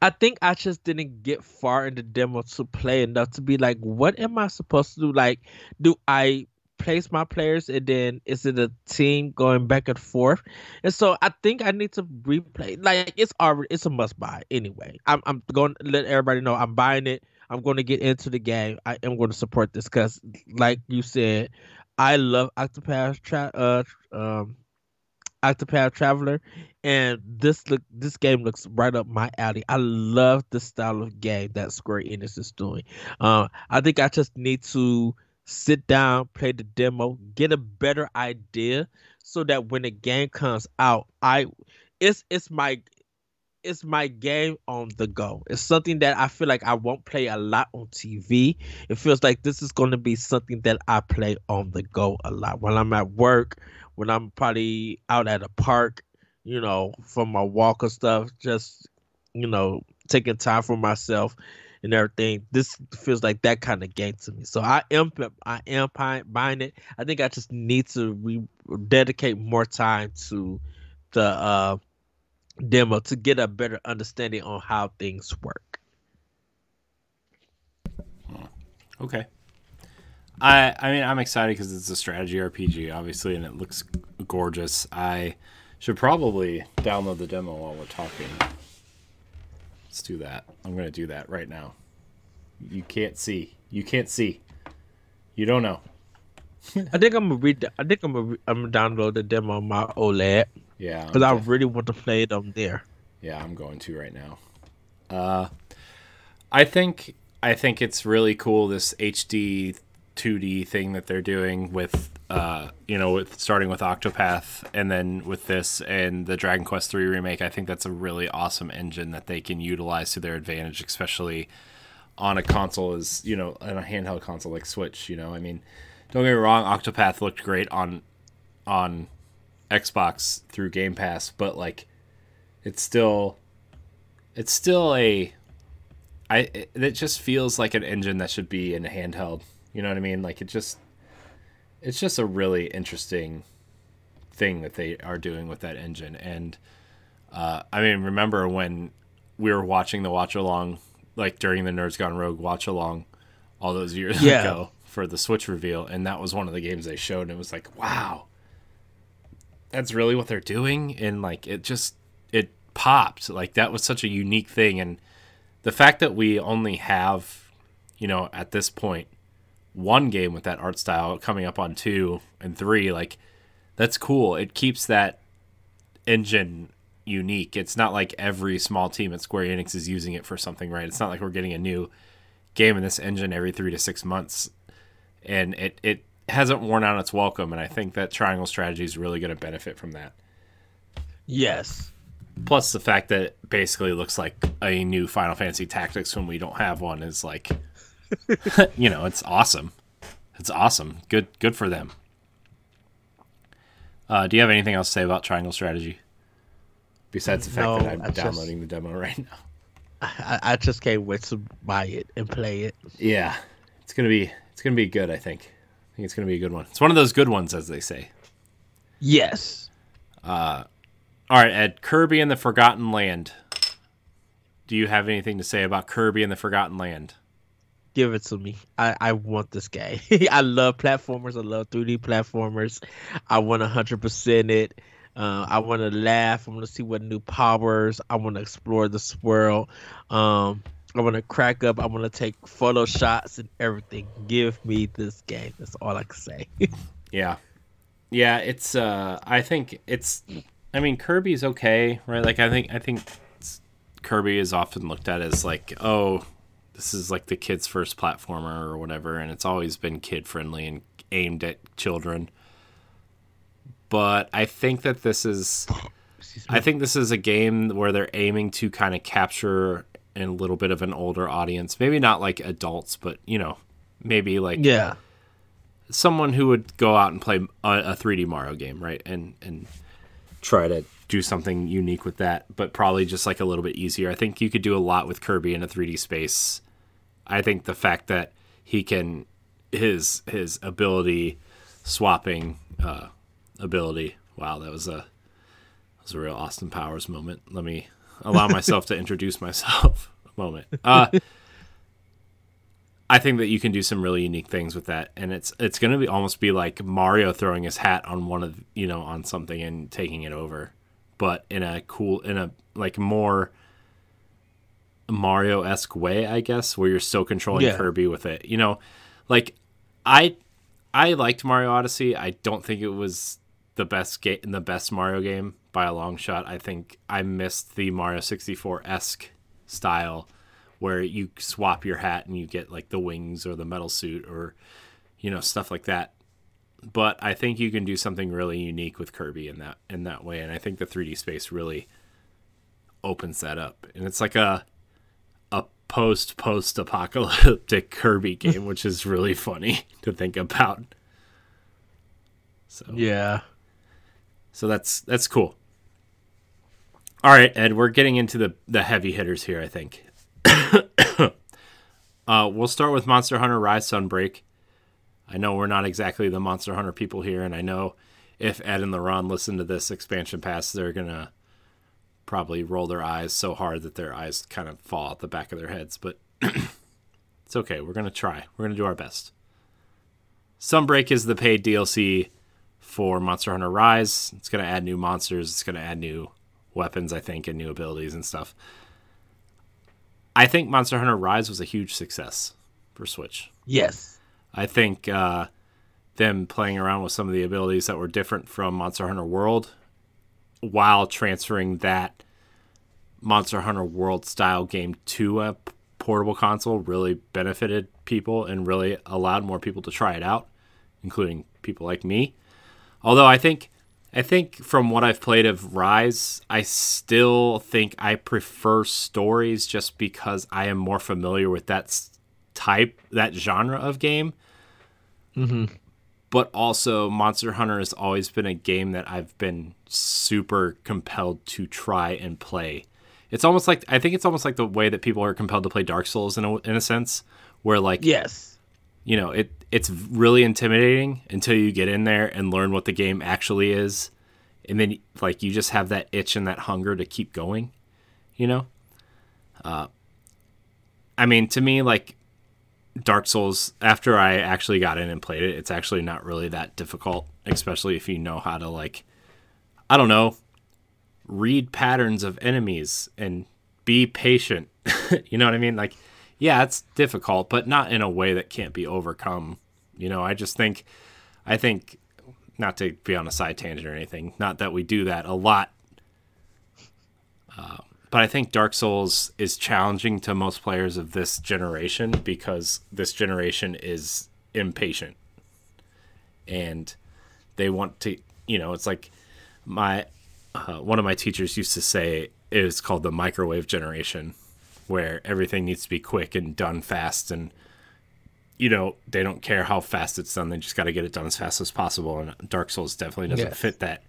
I think I just didn't get far in the demo to play enough to be like, what am I supposed to do? Like, do I place my players and then is it a team going back and forth? And so I think I need to replay. Like, it's already it's a must buy anyway. I'm I'm going to let everybody know I'm buying it. I'm going to get into the game. I am going to support this because, like you said, I love Octopath tra- uh, um, Octopath Traveler, and this look this game looks right up my alley. I love the style of game that Square Enix is doing. Uh, I think I just need to sit down, play the demo, get a better idea, so that when the game comes out, I it's it's my it's my game on the go. It's something that I feel like I won't play a lot on TV. It feels like this is going to be something that I play on the go a lot when I'm at work, when I'm probably out at a park, you know, from my walk or stuff, just you know, taking time for myself and everything. This feels like that kind of game to me. So I am I am buying it. I think I just need to re- dedicate more time to the uh demo to get a better understanding on how things work. Hmm.
Okay. I I mean I'm excited because it's a strategy RPG, obviously, and it looks gorgeous. I should probably download the demo while we're talking. Let's do that. I'm gonna do that right now. You can't see. You can't see. You don't know.
I think I'm gonna read. I think I'm gonna. I'm gonna download the demo on my OLED.
Yeah,
because I really want to play it on there.
Yeah, I'm going to right now. Uh, I think I think it's really cool this HD 2D thing that they're doing with uh, you know, with starting with Octopath and then with this and the Dragon Quest 3 remake. I think that's a really awesome engine that they can utilize to their advantage, especially on a console as, you know, on a handheld console like Switch, you know. I mean, don't get me wrong, Octopath looked great on on Xbox through Game Pass, but like it's still it's still a I it, it just feels like an engine that should be in a handheld. You know what I mean? Like it just it's just a really interesting thing that they are doing with that engine and uh, I mean remember when we were watching the watch along like during the Nerds Gone Rogue watch along all those years
Yeah.
ago for the Switch reveal, and that was one of the games they showed, and it was like, wow, that's really what they're doing, and like it just it popped. Like that was such a unique thing, and the fact that we only have, you know, at this point, one game with that art style coming up on two and three, like that's cool. It keeps that engine unique. It's not like every small team at Square Enix is using it for something, right? It's not like we're getting a new game in this engine every three to six months, and it it hasn't worn out its welcome. And I think that Triangle Strategy is really going to benefit from that.
Yes.
Plus, the fact that it basically looks like a new Final Fantasy Tactics when we don't have one is like, you know, it's awesome. It's awesome. Good, good for them. Uh, do you have anything else to say about Triangle Strategy? Besides the fact
No,
that I'm
I just-
downloading the demo right now.
I, I just can't wait to buy it and play it.
Yeah, it's gonna be it's gonna be good. I think. I think it's gonna be a good one. It's one of those good ones, as they say.
Yes.
All right, Ed. Kirby and the Forgotten Land. Do you have anything to say about Kirby and the Forgotten Land?
Give it to me. I, I want this game. I love platformers. I love 3D platformers. I want 100% it. Uh, I want to laugh. I want to see what new powers. I want to explore this world. Um, I want to crack up. I want to take photo shots and everything. Give me this game. That's all I can say.
Yeah. Yeah, it's uh I think it's I mean Kirby's okay, right? Like I think I think Kirby is often looked at as like, oh, this is like the kid's first platformer or whatever and it's always been kid friendly and aimed at children. But I think that this is I think this is a game where they're aiming to kind of capture a little bit of an older audience. Maybe not like adults, but you know, maybe like
yeah.
someone who would go out and play a, a 3D Mario game, right? And and try to do something unique with that, but probably just like a little bit easier. I think you could do a lot with Kirby in a 3D space. I think the fact that he can his his ability swapping uh, ability. Wow, that was a that was a real Austin Powers moment. Let me allow myself to introduce myself a moment. Uh, I think that you can do some really unique things with that, and it's it's going to be almost be like Mario throwing his hat on one of you know on something and taking it over, but in a cool in a like more Mario esque way, I guess, where you're still controlling
Yeah.
Kirby with it. You know, like I I liked Mario Odyssey. I don't think it was the best game, the best Mario game by a long shot. I think I missed the Mario 64 esque style where you swap your hat and you get like the wings or the metal suit or you know stuff like that. But I think you can do something really unique with Kirby in that in that way, and I think the 3D space really opens that up. And it's like a a post post apocalyptic Kirby game, which is really funny to think about. So
Yeah.
So that's that's cool. All right, Ed, we're getting into the the heavy hitters here. I think. uh, we'll start with Monster Hunter Rise Sunbreak. I know we're not exactly the Monster Hunter people here, and I know if Ed and LaRon listen to this expansion pass, they're gonna probably roll their eyes so hard that their eyes kind of fall out the back of their heads. But it's okay. We're gonna try. We're gonna do our best. Sunbreak is the paid DLC for Monster Hunter Rise. It's going to add new monsters. It's going to add new weapons, I think, and new abilities and stuff. I think Monster Hunter Rise was a huge success for Switch.
Yes.
I think uh, them playing around with some of the abilities that were different from Monster Hunter World while transferring that Monster Hunter World style game to a portable console really benefited people and really allowed more people to try it out, including people like me. Although I think I think from what I've played of Rise, I still think I prefer stories just because I am more familiar with that type, that genre of game.
Mm-hmm.
But also, Monster Hunter has always been a game that I've been super compelled to try and play. It's almost like I think it's almost like the way that people are compelled to play Dark Souls in a, in a sense, where like
Yes.
You know it it's really intimidating until you get in there and learn what the game actually is and then like you just have that itch and that hunger to keep going you know uh, I mean, to me, like Dark Souls, after I actually got in and played it, it's actually not really that difficult, especially if you know how to like, I don't know, read patterns of enemies and be patient. you know what I mean? Like, yeah, it's difficult, but not in a way that can't be overcome. You know, I just think, I think, not to be on a side tangent or anything, not that we do that a lot. Uh, but I think Dark Souls is challenging to most players of this generation because this generation is impatient. And they want to, you know, it's like my uh, one of my teachers used to say it was called the microwave generation where everything needs to be quick and done fast and you know they don't care how fast it's done. They just got to get it done as fast as possible. And dark souls definitely doesn't
Yes.
fit that.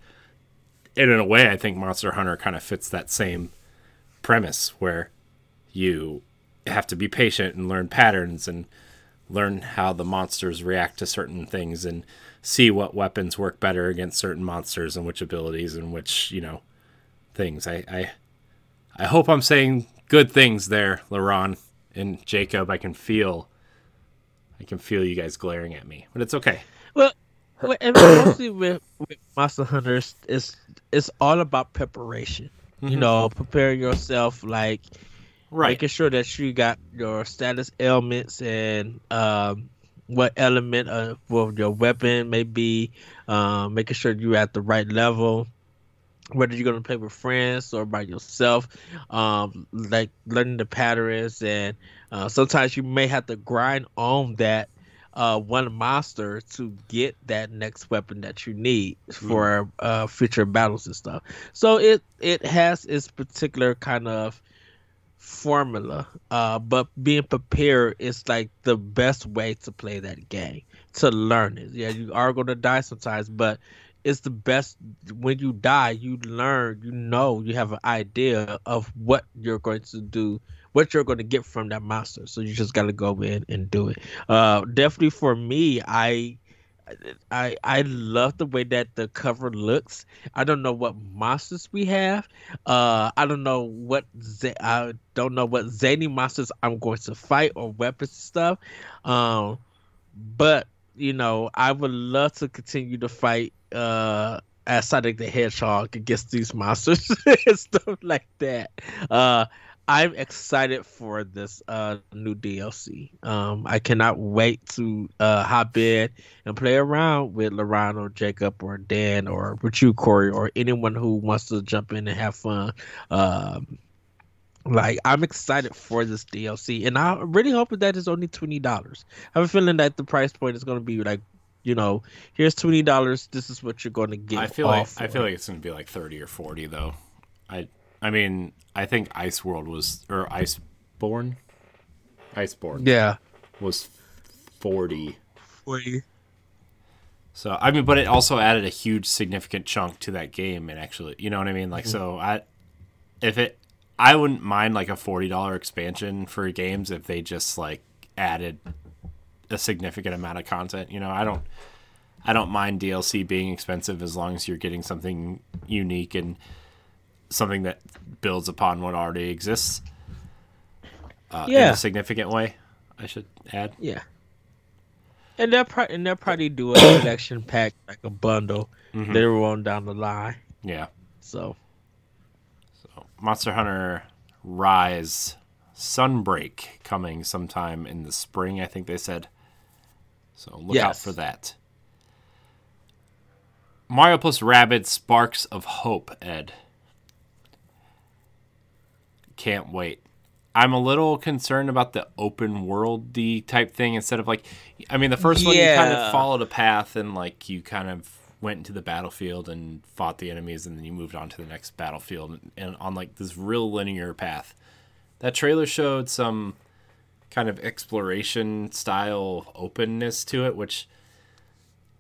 And in a way i think monster hunter kind of fits that same premise where you have to be patient and learn patterns and learn how the monsters react to certain things and see what weapons work better against certain monsters and which abilities and which you know things. I i, I hope i'm saying good things there laron and jacob i can feel i can feel you guys glaring at me but it's okay
Well, well, and mostly with, with Monster Hunters, it's it's all about preparation. You
Mhm.
know, prepare yourself, like
right
making sure that you got your status ailments and um, what element of well, your weapon may be. Um, making sure you're at the right level. Whether you're gonna play with friends or by yourself, um, like learning the patterns, and uh, sometimes you may have to grind on that uh, one monster to get that next weapon that you need for uh, future battles and stuff. So it it has its particular kind of formula, uh, but being prepared is like the best way to play that game to learn it. Yeah, you are gonna die sometimes, but it's the best when you die. You learn, you know, you have an idea of what you're going to do. What you're going to get from that monster, so you just got to go in and do it. Uh, definitely for me, I I I love the way that the cover looks. I don't know what monsters we have. Uh, I don't know what za- I don't know what zany monsters I'm going to fight or weapons stuff. Um, but you know, I would love to continue to fight uh as Sonic the Hedgehog against these monsters and stuff like that. Uh, I'm excited for this uh new DLC. Um, I cannot wait to uh hop in and play around with Laron or Jacob or Dan or with you, Corey, or anyone who wants to jump in and have fun. Um, like I'm excited for this DLC, and I'm really hoping that it's only twenty dollars. I have a feeling that the price point is going to be like, you know, here's twenty dollars. This is what you're going to get.
I feel like
for
I feel like it's gonna be like thirty or forty though. I I mean I think Ice World was or Iceborne, Iceborne
yeah,
was forty.
forty.
So I mean, but it also added a huge significant chunk to that game, and actually, you know what I mean. Like, mm-hmm. so I if it I wouldn't mind like a forty dollar expansion for games if they just like added a significant amount of content. You know, I don't I don't mind DLC being expensive as long as you're getting something unique and something that builds upon what already exists. Uh, in
Yeah.
a significant way. I should add.
Yeah. And they'll probably and they'll probably do a collection pack like a bundle
Mhm.
later on down the line.
Yeah.
So
So Monster Hunter Rise Sunbreak coming sometime in the spring, I think they said. So look out for that. Mario plus Rabbids Sparks of Hope, Ed. Can't wait. I'm a little concerned about the open world worldy type thing instead of like I mean the first one you kind of followed a path and like you kind of went into the battlefield and fought the enemies and then you moved on to the next battlefield and on like this real linear path. That trailer showed some kind of exploration style openness to it which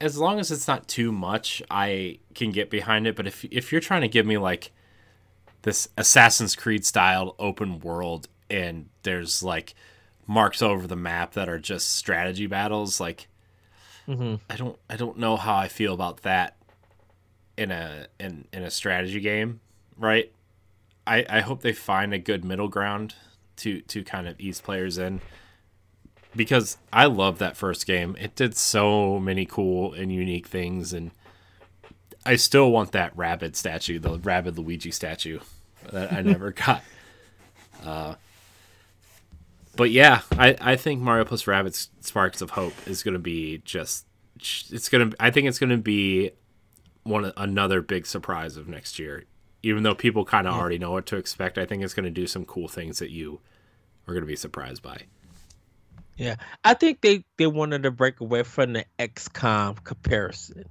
as long as it's not too much, I can get behind it. But if if you're trying to give me like this Assassin's Creed style open world and there's like marks over the map that are just strategy battles, like
mhm.
I don't I don't know how I feel about that in a in in a strategy game, right? I I hope they find a good middle ground to to kind of ease players in because I love that first game. It did so many cool and unique things, and I still want that rabbit statue, the Rabbid Luigi statue that I never got. Uh, but yeah, I, I think Mario plus Rabbids Sparks of Hope is going to be just it's going to I think it's going to be one another big surprise of next year. Even though people kind of yeah. already know what to expect, I think it's going to do some cool things that you are going to be surprised by.
Yeah, I think they they wanted to break away from the XCOM comparison.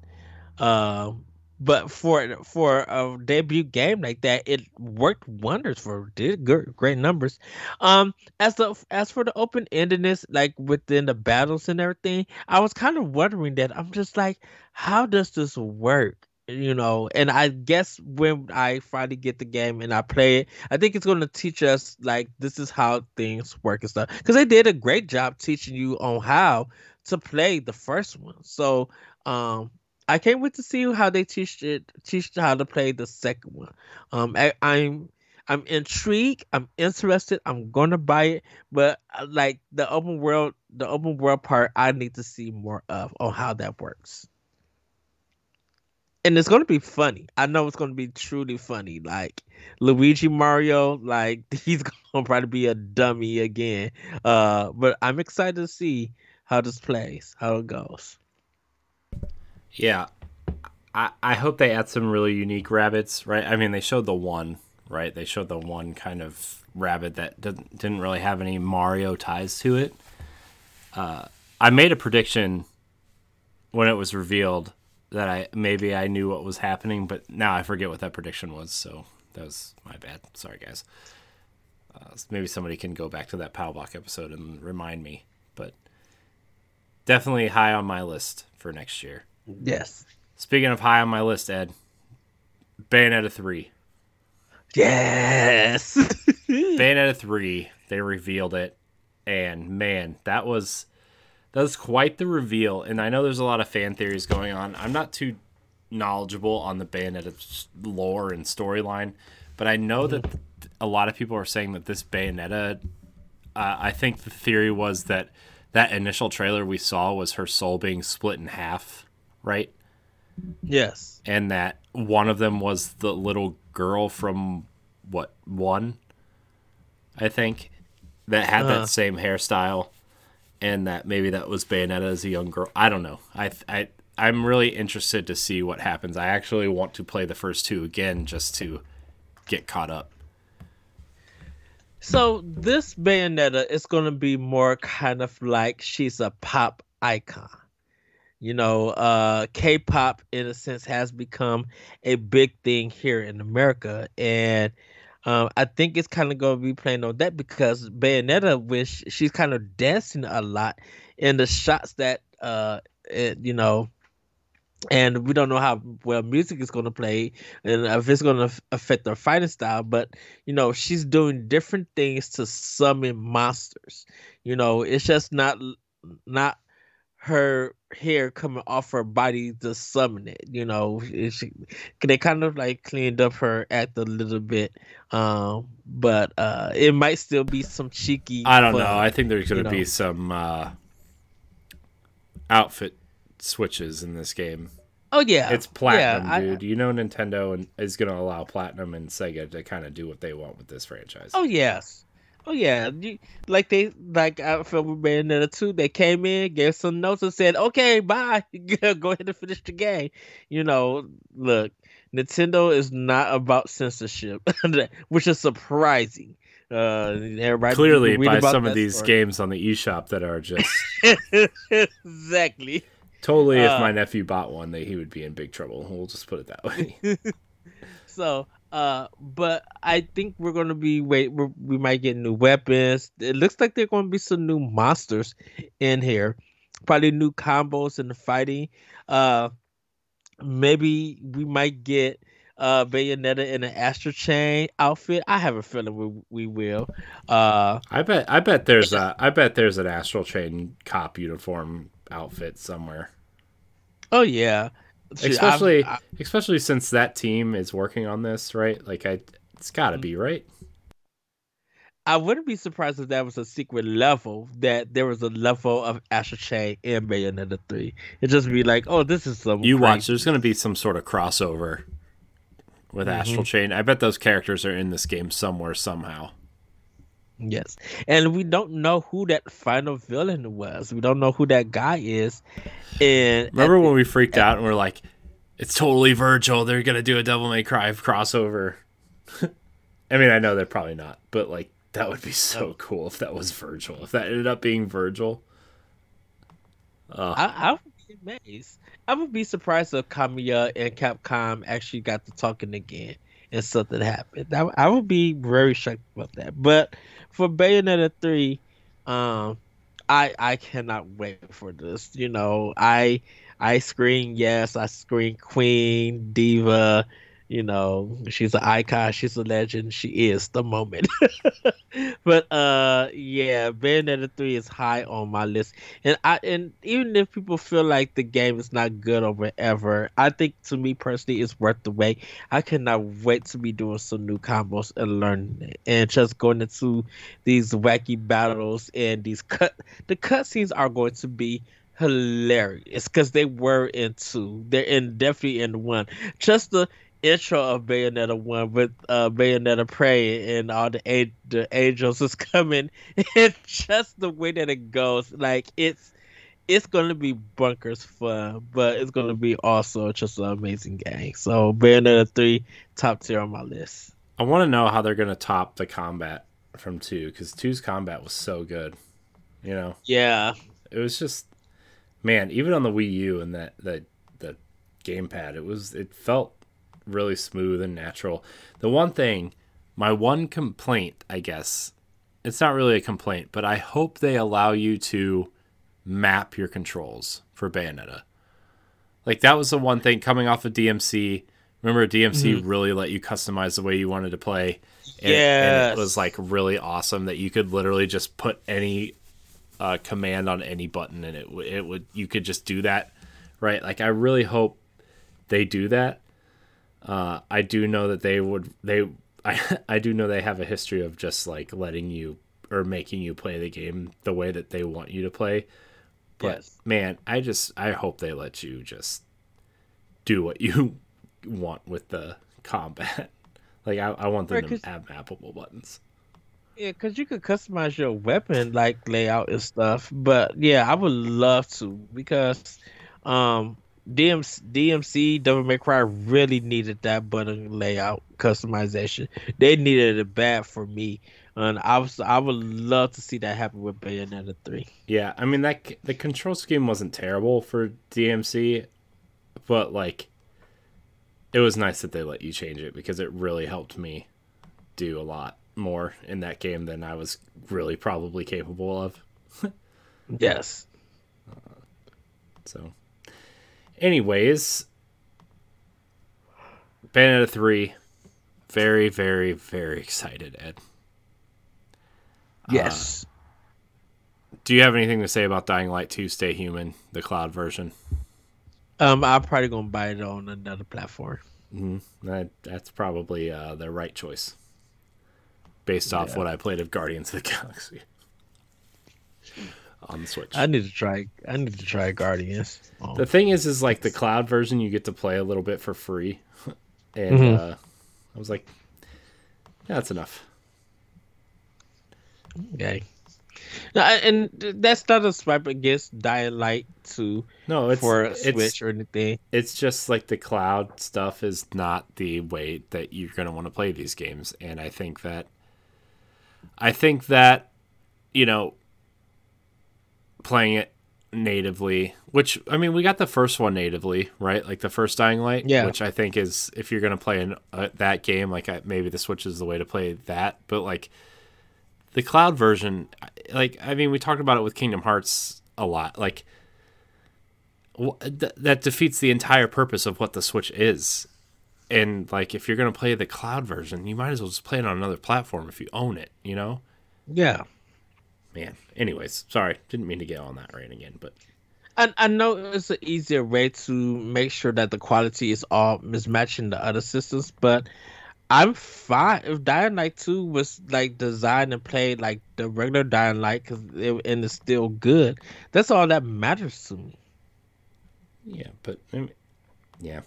Um, but for for a debut game like that, it worked wonders for did good, great numbers. Um, as the as for the open endedness, like within the battles and everything, I was kind of wondering that. I'm just like, how does this work? You know and i guess when i finally get the game and i play it i think it's going to teach us like this is how things work and stuff. Because they did a great job teaching you on how to play the first one. So um i can't wait to see how they teach it teach how to play the second one. Um I, i'm i'm intrigued i'm interested i'm gonna buy it but uh, like the open world the open world part i need to see more of on how that works and it's gonna be funny. I know it's gonna be truly funny. Like Luigi Mario, like he's gonna probably be a dummy again. Uh, but I'm excited to see how this plays, how it goes.
Yeah, I I hope they add some really unique Rabbids. Right? I mean, they showed the one. Right? They showed the one kind of rabbit that didn't didn't really have any Mario ties to it. Uh, I made a prediction when it was revealed that I maybe I knew what was happening, but now I forget what that prediction was. So that was my bad. Sorry, guys. Uh, maybe somebody can go back to that Pop Block episode and remind me. But definitely high on my list for next year.
Yes.
Speaking of high on my list, Ed, Bayonetta three.
Yes.
Bayonetta three. They revealed it, and man, that was that's quite the reveal, and I know there's a lot of fan theories going on. I'm not too knowledgeable on the Bayonetta lore and storyline, but I know that a lot of people are saying that this Bayonetta. Uh, I think the theory was that that initial trailer we saw was her soul being split in half, right?
Yes.
And that one of them was the little girl from what one, I think, that had uh-huh. that same hairstyle and that maybe that was Bayonetta as a young girl. I don't know. I I I'm really interested to see what happens. I actually want to play the first two again just to get caught up.
So this Bayonetta is going to be more kind of like she's a pop icon. You know, uh, K-pop in a sense has become a big thing here in America, and um, I think it's kind of going to be playing on that because Bayonetta, which she's kind of dancing a lot in the shots that, uh, it, you know, and we don't know how well music is going to play and if it's going to affect her fighting style but you know she's doing different things to summon monsters. You know it's just not not her hair coming off her body to summon it. You know, she, they kind of like cleaned up her act a little bit, um, but uh, it might still be some cheeky.
I don't fun, know. I think there's going to be some uh, outfit switches in this game.
Oh yeah,
it's platinum, yeah, dude. I, you know Nintendo is going to allow platinum and Sega to kind of do what they want with this franchise.
Oh yes, Oh yeah, you, like they like I felt with Bayonetta two. They came in, gave some notes, and said, "Okay, bye. Go ahead and finish the game." You know, look, Nintendo is not about censorship, which is surprising. Uh, everybody
clearly by some of these story. games on the eShop that are just
exactly.
Totally, if uh, my nephew bought one, that he would be in big trouble. We'll just put it that way.
so uh, but I think we're gonna be wait. we might get new weapons. It looks like there are gonna be some new monsters in here. Probably new combos in the fighting. Uh, maybe we might get uh Bayonetta in an Astral Chain outfit. I have a feeling we we will. Uh,
I bet I bet there's a I bet there's an Astral Chain cop uniform outfit somewhere.
Oh yeah
especially i especially since that team is working on this, right? Like I, it's got to be right.
I wouldn't be surprised if that was a secret level. That there was a level of Astral Chain in Bayonetta three. It just be like, oh, this is some.
You
crazy-
watch. There's going to be some sort of crossover with
Mm-hmm.
Astral Chain. I bet those characters are in this game somewhere somehow.
Yes, and we don't know who that final villain was. We don't know who that guy is. And
Remember when we freaked out and we're like, "It's totally Vergil. They're going to do a Devil May Cry crossover." I mean, I know they're probably not, but like that would be so cool if that was Vergil. If that ended up being Vergil.
I, I would be amazed. I would be surprised if Kamiya and Capcom actually got to talking again and something happened. I, I would be very shocked about that. But for Bayonetta three, um, I I cannot wait for this. You know, I I scream yes, I scream Queen Diva. You know, she's an icon, she's a legend, she is the moment. but uh yeah, Bayonetta 3 is high on my list. And I and even if people feel like the game is not good or whatever, I think to me personally it's worth the wait. I cannot wait to be doing some new combos and learning it. And just going into these wacky battles and these cut the cutscenes are going to be hilarious because they were in two. They're in definitely in one. Just the intro of Bayonetta one with uh Bayonetta praying and all the a- the angels is coming It's just the way that it goes like it's it's gonna be bunkers fun but it's gonna be also just an amazing game so Bayonetta 3 top tier on my list
I want to know how they're going to top the combat from 2 cuz two's combat was so good. You know.
yeah
it was just man even on the wii u and that that that gamepad it was it felt really smooth and natural. The one thing my one complaint i guess it's not really a complaint but i hope they allow you to map your controls for bayonetta. Like that was the one thing coming off of dmc remember dmc really let you customize the way you wanted to play? And, and it was like really awesome that you could literally just put any uh, command on any button and it it would you could just do that right? Like i really hope they do that uh, i do know that they would they I, I do know they have a history of just like letting you or making you play the game the way that they want you to play. But
yes.
man i just i hope they let you just do what you want with the combat. Like i, I want them
Right,
to have mappable buttons.
Yeah, because you could customize your weapon like layout and stuff. But yeah, I would love to because um DMC, DMC Devil May Cry really needed that button layout customization. They needed it bad for me. And I was I would love to see that happen with Bayonetta 3.
Yeah, I mean that the control scheme wasn't terrible for DMC, but like it was nice that they let you change it because it really helped me do a lot more in that game than I was really probably capable of.
Yes.
Uh, so, anyways, Bayonetta 3, very, very, very excited, Ed.
Yes.
Do you have anything to say about Dying Light 2 Stay Human, the cloud version?
um I'm probably gonna buy it on another platform.
hmm That, that's probably uh, the right choice, based off what I played of Guardians of the Galaxy on the Switch.
I need to try I need to try Guardians. Oh.
the thing is, is like the cloud version, you get to play a little bit for free, and
Mhm.
uh, I was like, yeah, that's enough.
Okay. No, and that's not a swipe against Dying Light 2
No, it's
for a
it's
Switch or anything.
it's just like the cloud stuff is not the way that you're going to want to play these games and i think that i think that you know playing it natively which i mean we got the first one natively right like the first dying light
Yeah.
which i think is if you're going to play in uh, that game like I, maybe the switch is the way to play that but like the cloud version like i mean we talked about it with kingdom hearts a lot like th- that defeats the entire purpose of what the Switch is. And like, if you're gonna play the cloud version, you might as well just play it on another platform if you own it. You know,
Yeah.
Man. Anyways, sorry, didn't mean to get on that rant again, but
I, I know it's an easier way to make sure that the quality is all mismatching the other systems, but I'm fine if Dying Light Two was like designed and played like the regular Dying Light, cause it, and it's still good. That's all that matters to me.
Yeah, but I mean, yeah,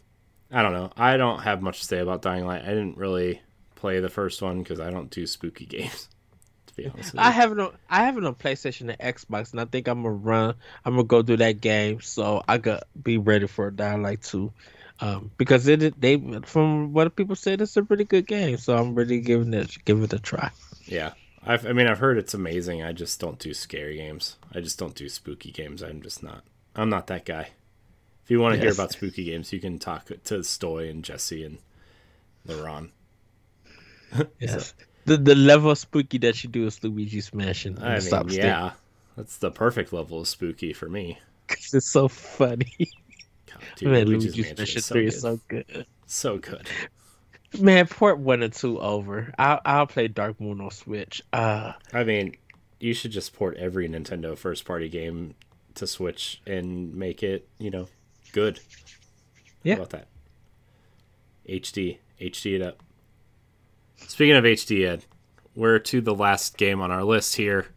I don't know. I don't have much to say about Dying Light. I didn't really play the first one because I don't do spooky games. To be honest,
I have it on I have it on PlayStation and Xbox, and I think I'm gonna run. I'm gonna go do that game, so I could be ready for Dying Light Two. Um, because it they from what people said, it's a pretty good game, so I'm really giving it give it a try.
Yeah, I've, I mean, I've heard it's amazing. I just don't do scary games. I just don't do spooky games. I'm just not. I'm not that guy. If you want to yes. hear about spooky games, you can talk to Stoy and Jesse and LaRon.
yes. so, the the level of spooky that you do is Luigi's Mansion.
I mean, yeah, that's the perfect level of spooky for me.
Cause it's so funny. God, dude, Man, Luigi's, Luigi's Mansion so Three good. is so good.
So good.
Man, port one and two over. I'll I'll play Dark Moon on Switch. Uh,
I mean, you should just port every Nintendo first party game to Switch and make it, you know, good.
Yeah.
How about that? HD, HD it up. Speaking of HD, Ed, we're to the last game on our list here.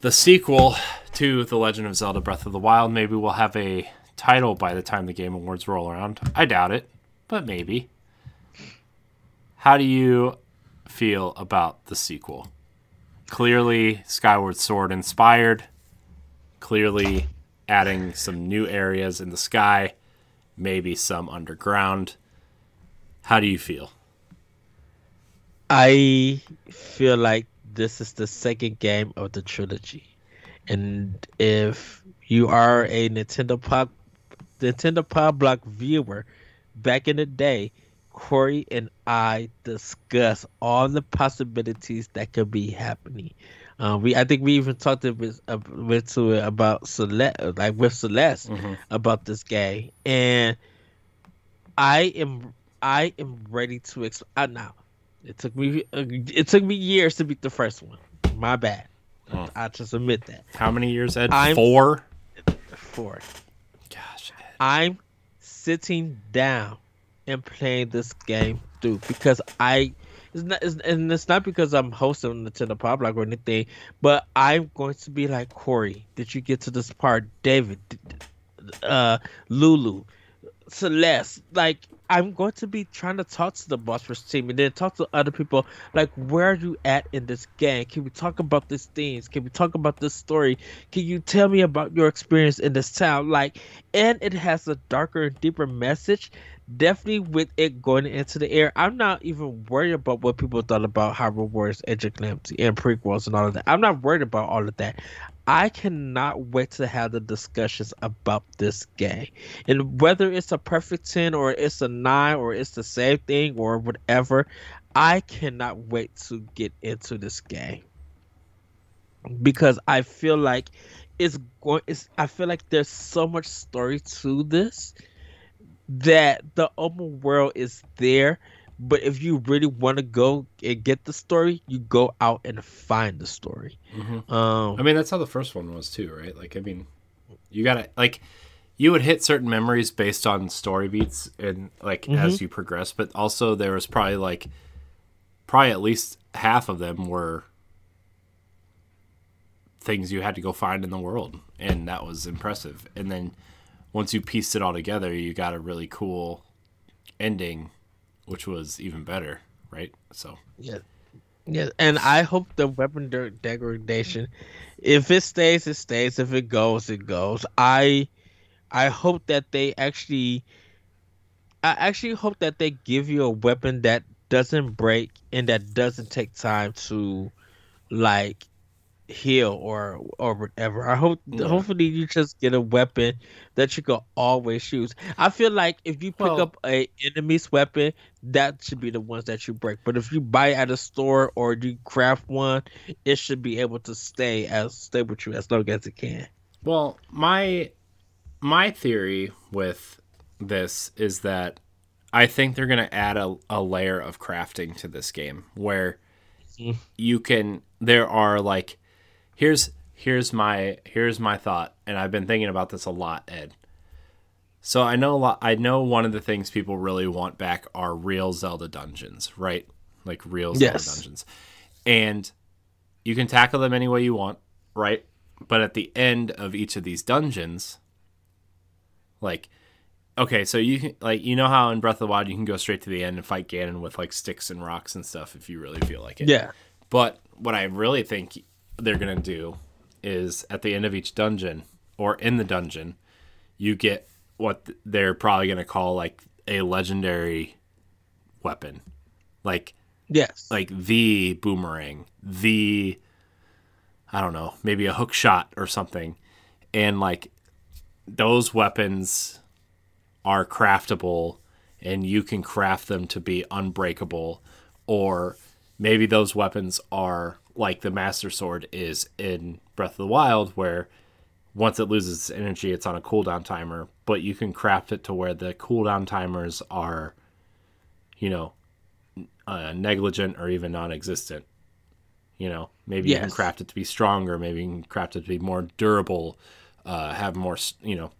The sequel to The Legend of Zelda Breath of the Wild. Maybe we'll have a title by the time the Game Awards roll around. I doubt it, but maybe. How do you feel about the sequel? Clearly, Skyward Sword inspired. Clearly, adding some new areas in the sky, maybe some underground. How do you feel?
I feel like this is the second game of the trilogy. And if you are a Nintendo Pop Nintendo Pop Block viewer, back in the day, Corey and I discussed all the possibilities that could be happening. Uh, we I think we even talked a bit, a bit to it about Celeste, like with Celeste, mm-hmm. about this game, and I am I am ready to exp- uh, now it took me uh, it took me years to beat the first one. My bad. Oh. I just admit that.
How many years, Ed? I'm, four.
Four.
Gosh. Ed.
I'm sitting down and playing this game through because I. It's not, it's, and it's not because I'm hosting Nintendo Pop Block or anything, but I'm going to be like Corey. Did you get to this part? David, uh, Lulu, Celeste, like I'm going to be trying to talk to the boss rush team and then talk to other people like where are you at in this game? Can we talk about these things? Can we talk about this story? Can you tell me about your experience in this town? Like and it has a darker and deeper message. Definitely with it going into the air. I'm not even worried about what people thought about Hyrule Warriors Age of Calamity and prequels and all of that. I'm not worried about all of that. I cannot wait to have the discussions about this game. And whether it's a perfect 10 or it's a 9 or it's the same thing or whatever, I cannot wait to get into this game. Because I feel like it's going it's I feel like there's so much story to this that the open world is there but if you really want to go and get the story, you go out and find the story.
Mm-hmm. Um, I mean, that's how the first one was too, right? Like, I mean, you gotta like you would hit certain memories based on story beats and like mm-hmm. as you progress, but also there was probably like probably at least half of them were things you had to go find in the world, and that was impressive. And then once you pieced it all together, you got a really cool ending which was even better, right? So
yeah, yeah, and I hope the weapon de- degradation, if it stays, it stays. If it goes, it goes. I, I hope that they actually, I actually hope that they give you a weapon that doesn't break and that doesn't take time to, like, heal or or whatever. I hope yeah. hopefully you just get a weapon that you can always use. I feel like if you pick well, up a enemy's weapon, that should be the ones that you break. But if you buy at a store or you craft one, it should be able to stay as stay with you as long as it can.
Well, my my theory with this is that I think they're going to add a, a layer of crafting to this game where mm-hmm. you can there are like here's here's my here's my thought, and I've been thinking about this a lot, Ed. So I know a lot, I know one of the things people really want back are real Zelda dungeons, right? Like real Zelda
Yes.
dungeons. And you can tackle them any way you want, right? But at the end of each of these dungeons, like okay, so you can like you know how in Breath of the Wild you can go straight to the end and fight Ganon with like sticks and rocks and stuff if you really feel like it.
Yeah.
But what I really think they're going to do is at the end of each dungeon or in the dungeon, you get what they're probably going to call like a legendary weapon. Like
Yes.
like the boomerang, the I don't know, maybe a hook shot or something. And like those weapons are craftable and you can craft them to be unbreakable or maybe those weapons are like the master sword is in Breath of the Wild where once it loses its energy it's on a cooldown timer, but you can craft it to where the cooldown timers are you know uh, negligent or even non-existent. You know, maybe you can craft it to be stronger. Maybe you can craft it to be more durable, uh, have more, you know,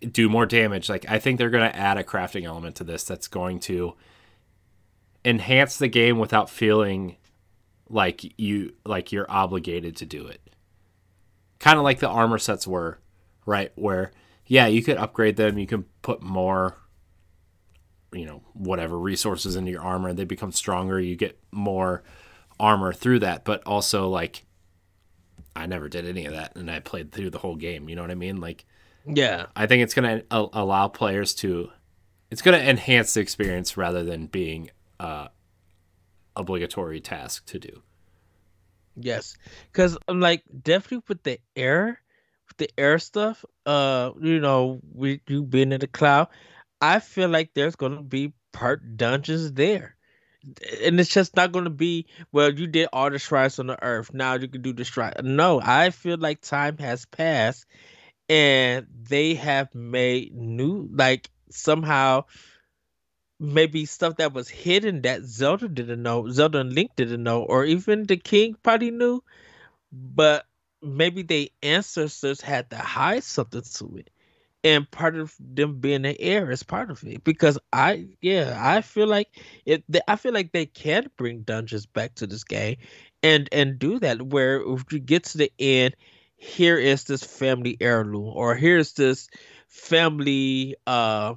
do more damage. Like I think they're going to add a crafting element to this that's going to enhance the game without feeling like you like you're obligated to do it. Kind of like the armor sets were, right? Where yeah, you could upgrade them. You can put more you know whatever resources into your armor they become stronger you get more armor through that but also like i never did any of that and i played through the whole game you know what i mean like
Yeah.
i think it's going to allow players to it's going to enhance the experience rather than being a obligatory task to do
Yes, because I'm like definitely with the air, with the air stuff. Uh, you know, we you being in the cloud, I feel like there's gonna be part dungeons there, and it's just not gonna be well. You did all the shrines on the earth, now you can do the shrine. No, I feel like time has passed, and they have made new like somehow maybe stuff that was hidden that Zelda didn't know, Zelda and Link didn't know, or even the king probably knew, but maybe they ancestors had to hide something to it. And part of them being the heir is part of it because I, yeah, I feel like it. I feel like they can bring dungeons back to this game, and and do that where if you get to the end, here is this family heirloom, or here's this family uh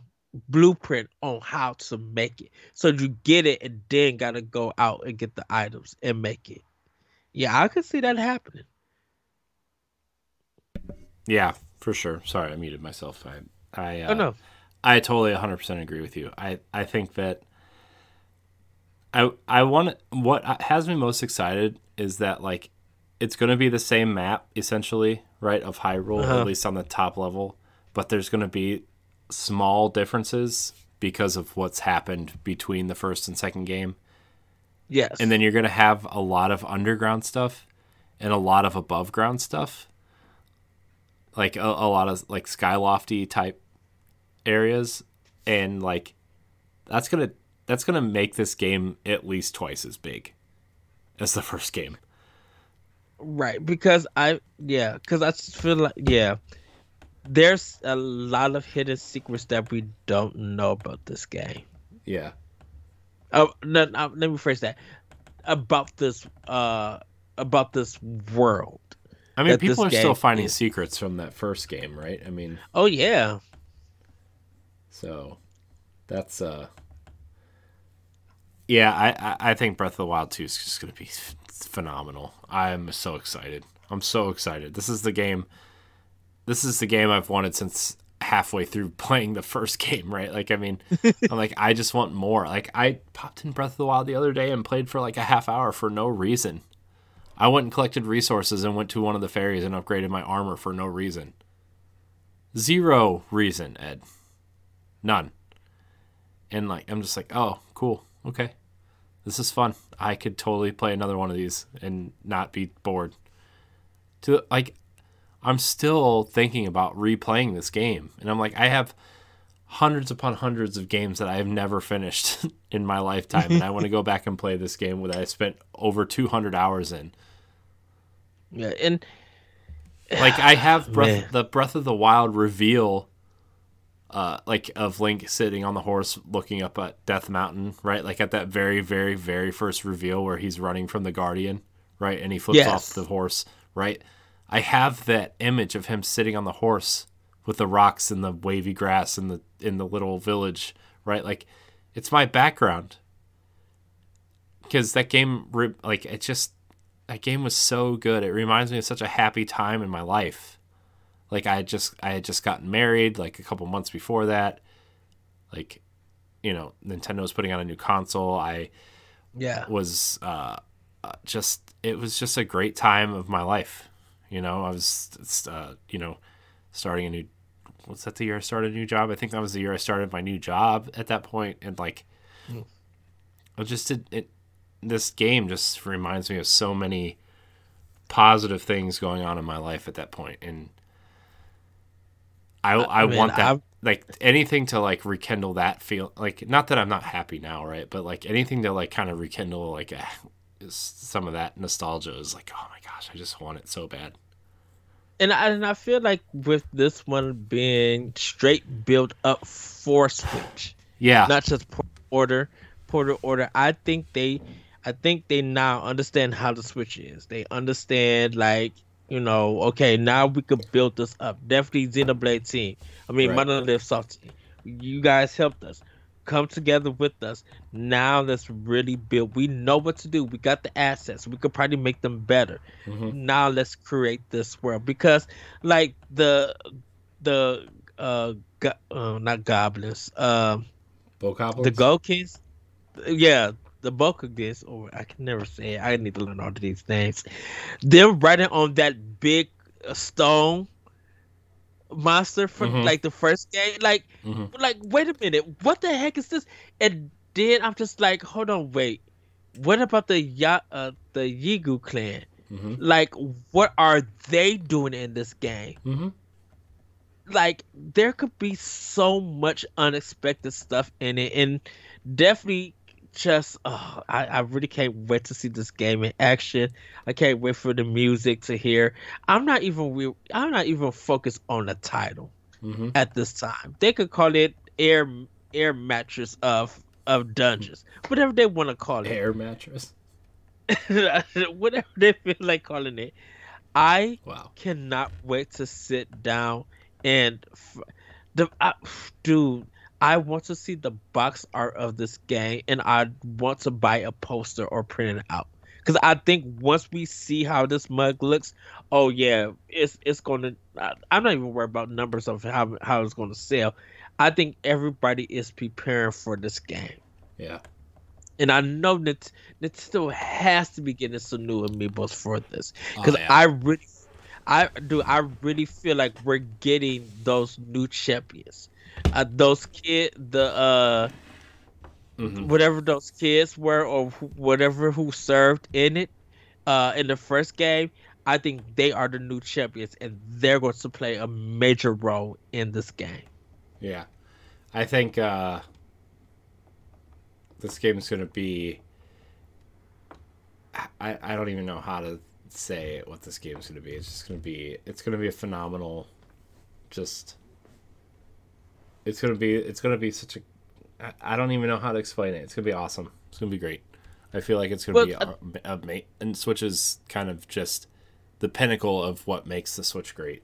blueprint on how to make it. So you get it and then gotta go out and get the items and make it. Yeah, I could see that happening.
yeah for sure sorry i muted myself i i uh,
oh no.
I totally 100% agree with you. I, I think that I I want what has me most excited is that like it's going to be the same map essentially, right, of Hyrule
Uh-huh.
at least on the top level, but there's going to be small differences because of what's happened between the first and second game.
Yes.
And then you're going to have a lot of underground stuff and a lot of above ground stuff. Like a, a lot of like skylofty type areas and like that's going to that's going to make this game at least twice as big as the first game.
right because I yeah because I just feel like yeah there's a lot of hidden secrets that we don't know about this game.
Yeah.
Oh no, no let me phrase that about this uh about this world.
I mean people are still finding
is-
secrets from that first game, right? I mean,
Oh yeah.
So that's uh yeah, I, I I think Breath of the Wild 2 is just gonna be phenomenal. I'm so excited. I'm so excited. This is the game. This is the game I've wanted since halfway through playing the first game. Right? Like, I mean, I'm like, I just want more. Like, I popped in Breath of the Wild the other day and played for like a half hour for no reason. I went and collected resources and went to one of the fairies and upgraded my armor for no reason. Zero reason, Ed. None. And like I'm just like, oh, cool. Okay. This is fun. I could totally play another one of these and not be bored. To like I'm still thinking about replaying this game. And I'm like, I have hundreds upon hundreds of games that I have never finished in my lifetime. and I want to go back and play this game that I spent over 200 hours in.
Yeah, and
Like I have. Breath, the Breath of the Wild reveal uh, like of Link sitting on the horse looking up at Death Mountain, right? Like at that very, very, very first reveal where he's running from the Guardian, right? And he flips
Yes.
off the horse, right? I have that image of him sitting on the horse with the rocks and the wavy grass in the in the little village, right? Like it's my background because that game, like it just that game was so good. It reminds me of such a happy time in my life. Like I had just I had just gotten married like a couple months before that. Like, you know, Nintendo was putting out a new console. I
Yeah.
was uh, uh, just it was just a great time of my life. You know, I was it's, uh, you know starting a new. What's that? The year I started a new job. I think that was the year I started my new job at that point, and like, I just did it. This game just reminds me of so many positive things going on in my life at that point, and I I,
mean,
want that
I've-
like anything to like rekindle that feel like not that I'm not happy now, right? But like anything to like kind of rekindle like is some of that nostalgia is like oh my gosh, I just want it so bad.
and I, and I feel like with this one being straight built up for Switch,
Yeah,
not just port order, porter order. I think they, I think they now understand how the Switch is. They understand like you know, okay, now we could build this up. Definitely Xenoblade team. I mean,
Right.
Monolith Soft team. You guys helped us. Come together with us. Now let's really build. We know what to do. We got the assets. We could probably make them better.
Mhm.
Now let's create this world because, like the the uh, go- uh not goblins, um, the Gokins, yeah, the Bokugis, or I can never say it. I need to learn all of these names. Them writing on that big uh, stone monster from
Mhm.
like the first game, like,
Mhm.
like wait a minute, what the heck is this? And then I'm just like, hold on, wait, what about the ya uh, the Yiga clan?
Mhm.
Like, what are they doing in this game?
Mhm.
like there could be so much unexpected stuff in it and definitely just oh, I, I really can't wait to see this game in action i can't wait for the music to hear i'm not even i'm not even focused on the title
Mhm.
at this time they could call it air air mattress of of dungeons whatever they want to call it
Air mattress.
whatever they feel like calling it i
Wow.
cannot wait to sit down and f- the I, dude i want to see the box art of this game and i want to buy a poster or print it out. Because i think once we see how this mug looks oh yeah it's it's gonna I- i'm not even worried about numbers of how, how it's gonna sell. I think everybody is preparing for this game.
Yeah.
and I know that Nintendo has to be getting some new amiibos for this.
Oh,
because
yeah.
I really, I do, I really feel like we're getting those new champions, uh, those kid, the uh,
Mhm.
whatever those kids were or wh- whatever who served in it, uh, in the first game. I think they are the new champions, and they're going to play a major role in this game.
Yeah. I think uh, this game is going to be. I, I don't even know how to say what this game is going to be. It's just going to be. It's going to be a phenomenal. Just. It's going to be. It's to be such a. I- don't even know how to explain it. It's going to be awesome. It's going to be great. I feel like it's going to
Well,
be a, a, ma- and Switch is kind of just the pinnacle of what makes the Switch great.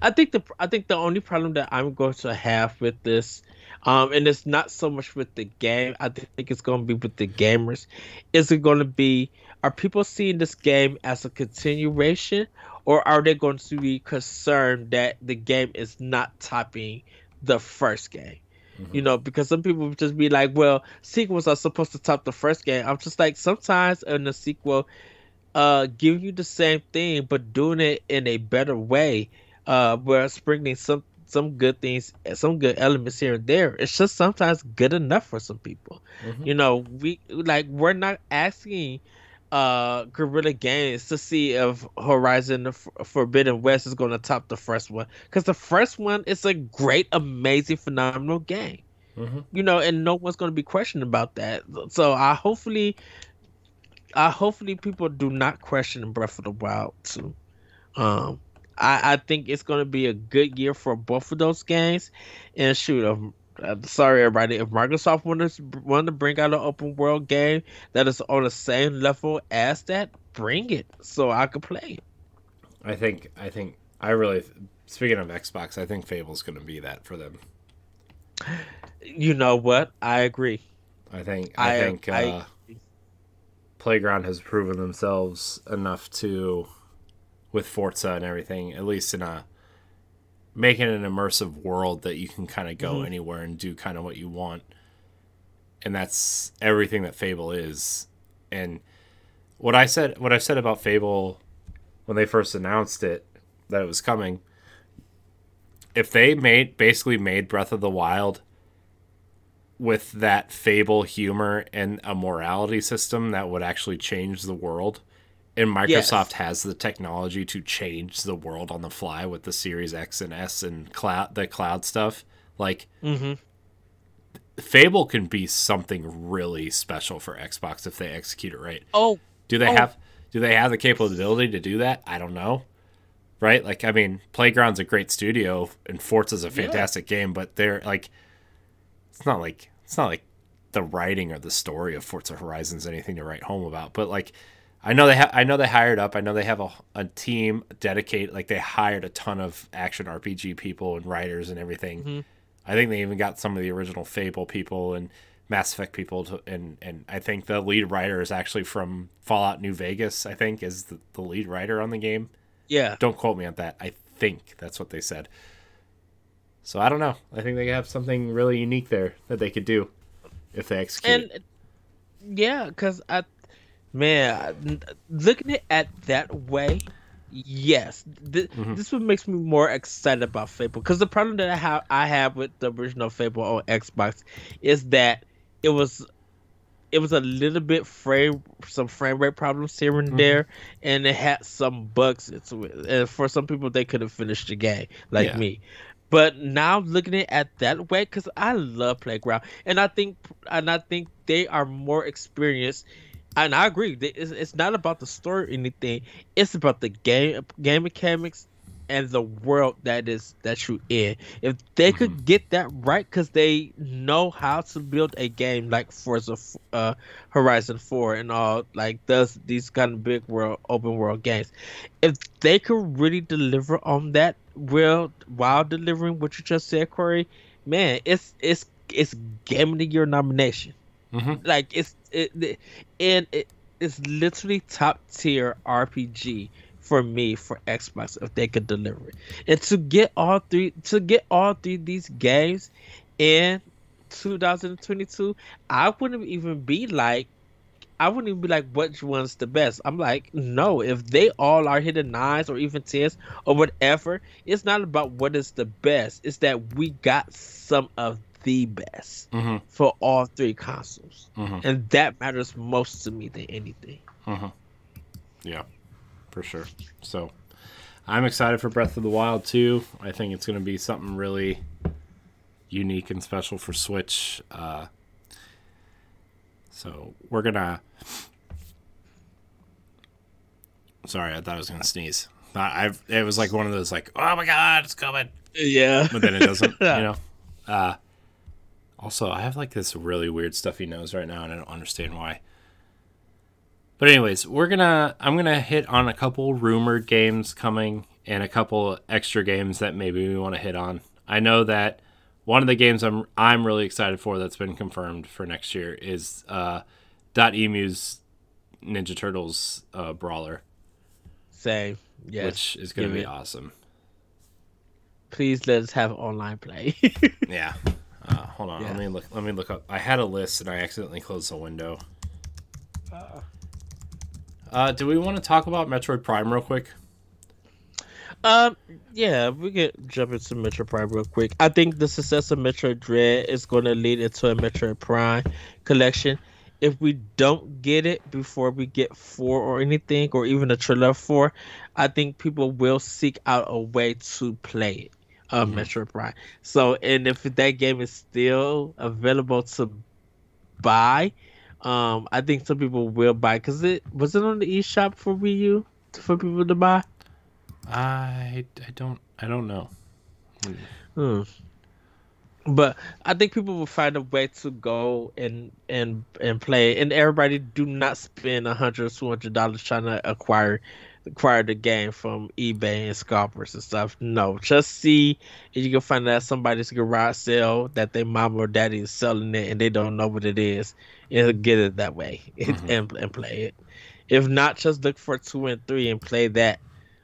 I think the I think the only problem that I'm going to have with this, um, and it's not so much with the game. I think it's going to be with the gamers. Is it going to be? Are people seeing this game as a continuation, or are they going to be concerned that the game is not topping the first game? You know, because some people just be like, "Well, sequels are supposed to top the first game." I'm just like, sometimes in the sequel, uh, giving you the same thing but doing it in a better way uh where sprinkling some some good things some good elements here and there it's just sometimes good enough for some people
Mhm.
you know we like we're not asking uh guerrilla games to see if horizon F- forbidden west is going to top the first one because the first one is a great amazing phenomenal game
Mhm.
you know and no one's going to be questioning about that so i hopefully i hopefully people do not question breath of the wild 2 um I, I think it's going to be a good year for both of those games. And shoot, uh, sorry everybody, if Microsoft wanted to, wanted to bring out an open world game that is on the same level as that, bring it so I could play it.
I think I think I really speaking of Xbox, I think Fable's going to be that for them.
You know what? I agree.
I think I, I think I, uh, Playground has proven themselves enough to with Forza and everything, at least in a making an immersive world that you can kind of go mm-hmm. anywhere and do kind of what you want. And that's everything that Fable is. And what I said what I said about Fable when they first announced it that it was coming, if they made basically made Breath of the Wild with that fable humor and a morality system that would actually change the world. And Microsoft yes. has the technology to change the world on the fly with the Series X and S and cloud the cloud stuff. Like
mm-hmm.
Fable can be something really special for Xbox if they execute it right.
Oh,
do they
oh.
have do they have the capability to do that? I don't know. Right? Like I mean, Playground's a great studio and Forza's a fantastic yeah. game, but they're like it's not like it's not like the writing or the story of Forza Horizons anything to write home about, but like I know they ha- I know they hired up. I know they have a, a team dedicated like they hired a ton of action RPG people and writers and everything. Mm-hmm. I think they even got some of the original Fable people and Mass Effect people to, and and I think the lead writer is actually from Fallout New Vegas, I think is the, the lead writer on the game.
Yeah.
Don't quote me on that. I think that's what they said. So I don't know. I think they have something really unique there that they could do if they execute.
And yeah, because I, man, looking at that way, yes, th- mm-hmm. this what makes me more excited about Fable. Because the problem that I have, I have with the original Fable on Xbox is that it was it was a little bit frame some frame rate problems here and mm-hmm. there and it had some bugs and for some people they couldn't finish the game like yeah. me but now looking at it that way, because I love Playground, and I think and I think they are more experienced. And I agree, it's, it's not about the story or anything. It's about the game game mechanics and the world that is that you in. If they mm-hmm. could get that right, because they know how to build a game like Forza uh, Horizon Four and all, like those these kind of big world open world games. If they could really deliver on that, well, while delivering what you just said, Corey, man, it's it's it's game of the year nomination.
Mm-hmm.
Like it's it, and it, it's literally top tier RPG for me for Xbox if they could deliver it. And to get all three to get all three these games in 2022, I wouldn't even be like I wouldn't even be like which one's the best. I'm like, no, if they all are hitting nines or even tens or whatever, it's not about what is the best. It's that we got some of the best
mm-hmm.
for all three consoles.
Mm-hmm.
And that matters most to me than anything.
Mm-hmm. Yeah for sure. So I'm excited for Breath of the Wild too. I think it's going to be something really unique and special for Switch. Uh, so we're gonna. Sorry, I thought I was gonna sneeze. I it was like one of those like, oh my god, it's coming.
Yeah,
but then it doesn't. you know. Uh, also, I have like this really weird stuffy nose right now, and I don't understand why. But anyways, we're gonna I'm gonna hit on a couple rumored games coming and a couple extra games that maybe we want to hit on. I know that one of the games I'm I'm really excited for that's been confirmed for next year is uh, Emu's Ninja Turtles uh, brawler.
Same, yes,
which is gonna be it. awesome.
Please let us have online play.
yeah. Uh, hold on. Yeah. Let me look. Let me look up. I had a list and I accidentally closed the window. Uh. Uh, do we want to talk about Metroid Prime real quick?
Um, yeah, we could jump into Metroid Prime real quick. I think the success of Metroid Dread is going to lead into a Metroid Prime collection. If we don't get it before we get four or anything, or even a trailer four, I think people will seek out a way to play it. Mm-hmm. Metroid Prime. So, and if that game is still available to buy, um, I think some people will buy because it was it on the eShop for Wii U for people to buy.
I, I don't I don't know.
Hmm. But I think people will find a way to go and and and play. And everybody do not spend a hundred, two hundred dollars trying to acquire acquire the game from eBay and scalpers and stuff. No, just see if you can find that somebody's garage sale that their mom or daddy is selling it and they don't know what it is, and get it that way mm-hmm. and and play it. If not, just look for two and three and play that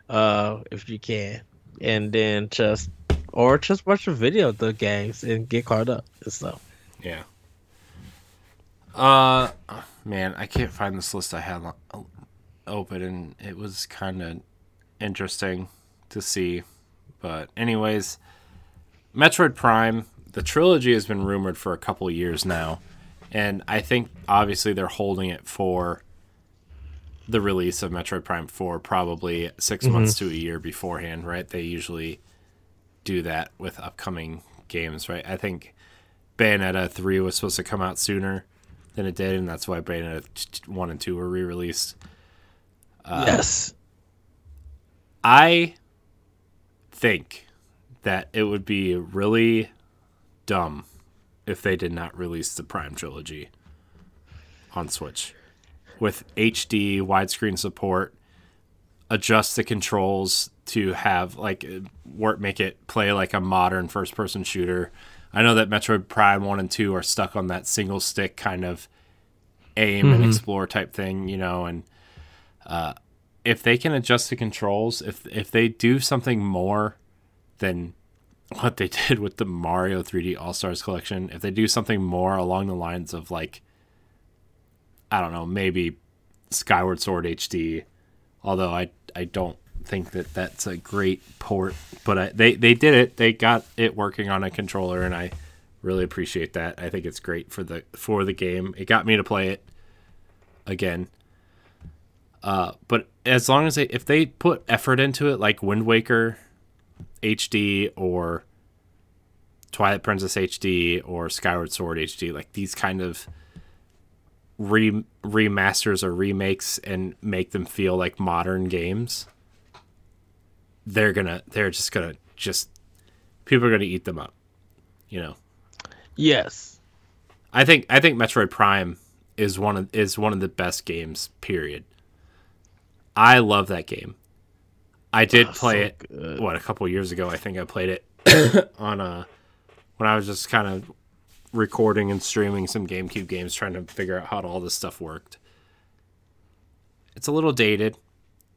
uh if you can, and then just or just watch a video of the games and get caught up and stuff.
Yeah. Uh, man, I can't find this list I had open, and it was kind of interesting to see. But anyways, Metroid Prime, the trilogy has been rumored for a couple years now, and I think obviously they're holding it for the release of Metroid Prime 4 probably 6 mm-hmm. months to a year beforehand, right? They usually do that with upcoming games, right? I think Bayonetta 3 was supposed to come out sooner than it did, and that's why Bayonetta 1 and 2 were re released.
Uh, yes.
I think that it would be really dumb if they did not release the Prime trilogy on Switch with HD widescreen support, adjust the controls to have like work make it play like a modern first person shooter. I know that Metroid Prime 1 and 2 are stuck on that single stick kind of aim mm-hmm. and explore type thing, you know, and uh, if they can adjust the controls, if if they do something more than what they did with the Mario 3D All Stars collection, if they do something more along the lines of like I don't know, maybe Skyward Sword HD, although I I don't think that that's a great port, but I, they they did it. They got it working on a controller, and I really appreciate that. I think it's great for the for the game. It got me to play it again. Uh, but as long as they if they put effort into it, like Wind Waker HD or Twilight Princess HD or Skyward Sword HD, like these kind of re- remasters or remakes and make them feel like modern games, they're gonna they're just gonna just people are gonna eat them up. You know.
Yes.
I think I think Metroid Prime is one of is one of the best games. Period. I love that game. I did oh, play so it good. what a couple years ago. I think I played it on a when I was just kind of recording and streaming some GameCube games, trying to figure out how all this stuff worked. It's a little dated.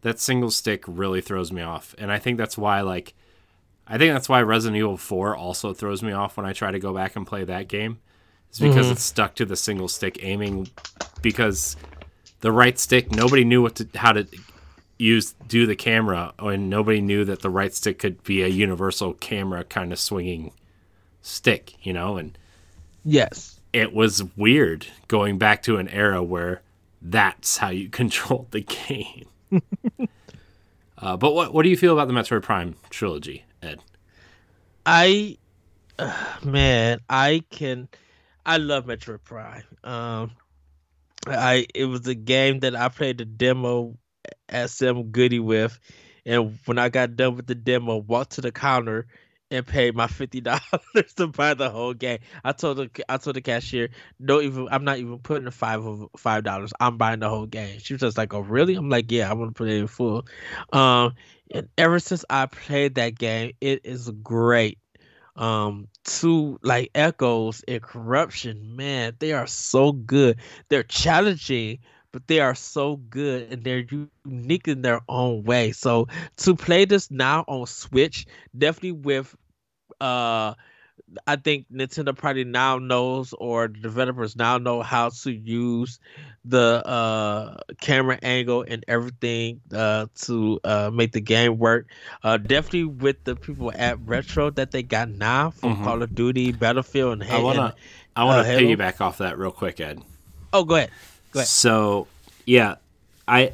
That single stick really throws me off, and I think that's why like I think that's why Resident Evil 4 also throws me off when I try to go back and play that game. Is because mm-hmm. it's stuck to the single stick aiming because the right stick nobody knew what to how to use do the camera and nobody knew that the right stick could be a universal camera kind of swinging stick, you know, and
Yes.
It was weird going back to an era where that's how you controlled the game. uh, but what what do you feel about the Metroid Prime trilogy, Ed?
I uh, man, I can I love Metroid Prime. Um I it was a game that I played the demo some goody with and when I got done with the demo, walked to the counter and paid my fifty dollars to buy the whole game. I told the I told the cashier, no, even I'm not even putting the five of five dollars. I'm buying the whole game. She was just like, oh really? I'm like, yeah, I'm gonna play it in full. Um, and ever since I played that game, it is great. Um, to like echoes and corruption, man, they are so good. They're challenging but they are so good and they're unique in their own way. So to play this now on Switch, definitely with uh I think Nintendo probably now knows or the developers now know how to use the uh, camera angle and everything uh, to uh, make the game work. Uh, definitely with the people at Retro that they got now from mm-hmm. Call of Duty, Battlefield, and
I wanna I wanna uh, piggyback off that real quick, Ed.
Oh, go ahead.
Go ahead. So yeah, I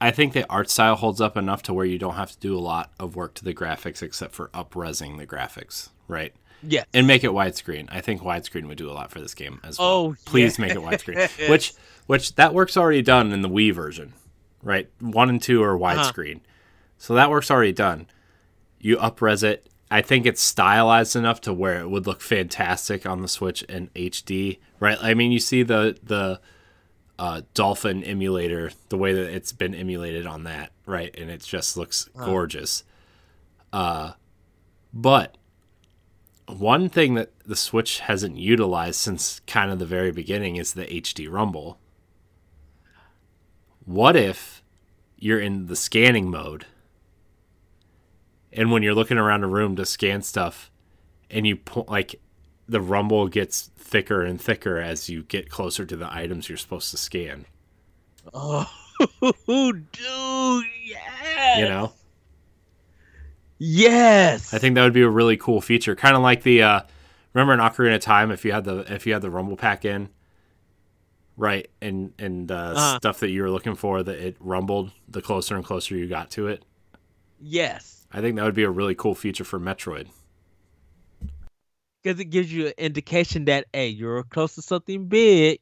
I think the art style holds up enough to where you don't have to do a lot of work to the graphics except for upresing the graphics, right?
Yeah.
And make it widescreen. I think widescreen would do a lot for this game as well. Oh, please yeah. make it widescreen. which which that work's already done in the Wii version, right? 1 and 2 are uh-huh. widescreen. Uh-huh. So that work's already done. You upres it. I think it's stylized enough to where it would look fantastic on the Switch in HD, right? I mean, you see the the uh, Dolphin emulator, the way that it's been emulated on that, right? And it just looks gorgeous. Uh, but one thing that the Switch hasn't utilized since kind of the very beginning is the HD Rumble. What if you're in the scanning mode and when you're looking around a room to scan stuff and you po- like the rumble gets thicker and thicker as you get closer to the items you're supposed to scan.
Oh, dude, yes.
You know?
Yes.
I think that would be a really cool feature. Kind of like the uh remember in Ocarina of Time if you had the if you had the rumble pack in right and and uh,
Uh-huh.
stuff that you were looking for that it rumbled the closer and closer you got to it.
yes.
I think that would be a really cool feature for Metroid.
Because it gives you an indication that, hey, you're close to something big.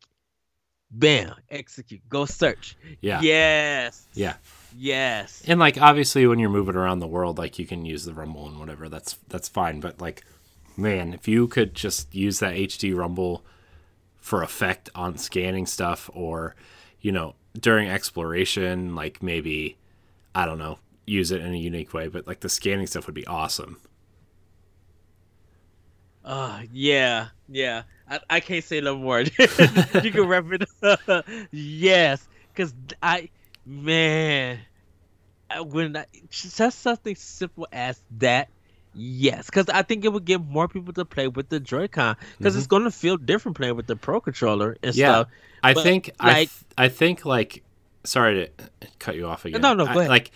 Bam. Execute. Go search.
Yeah.
Yes.
Yeah.
Yes.
And like obviously when you're moving around the world like you can use the rumble and whatever that's that's fine but like man if you could just use that HD rumble for effect on scanning stuff or you know during exploration like maybe I don't know use it in a unique way but like the scanning stuff would be awesome.
Uh, yeah. Yeah. I, I can't say no more. you can wrap it up. yes. Because I, man, I- when I, just something simple as that. Yes, because I think it would get more people to play with the Joy-Con because it's going to feel different playing with the Pro controller and
Yeah.
stuff.
I
But,
think I th- I think like sorry to cut you off again.
No, no,
I-
go ahead.
like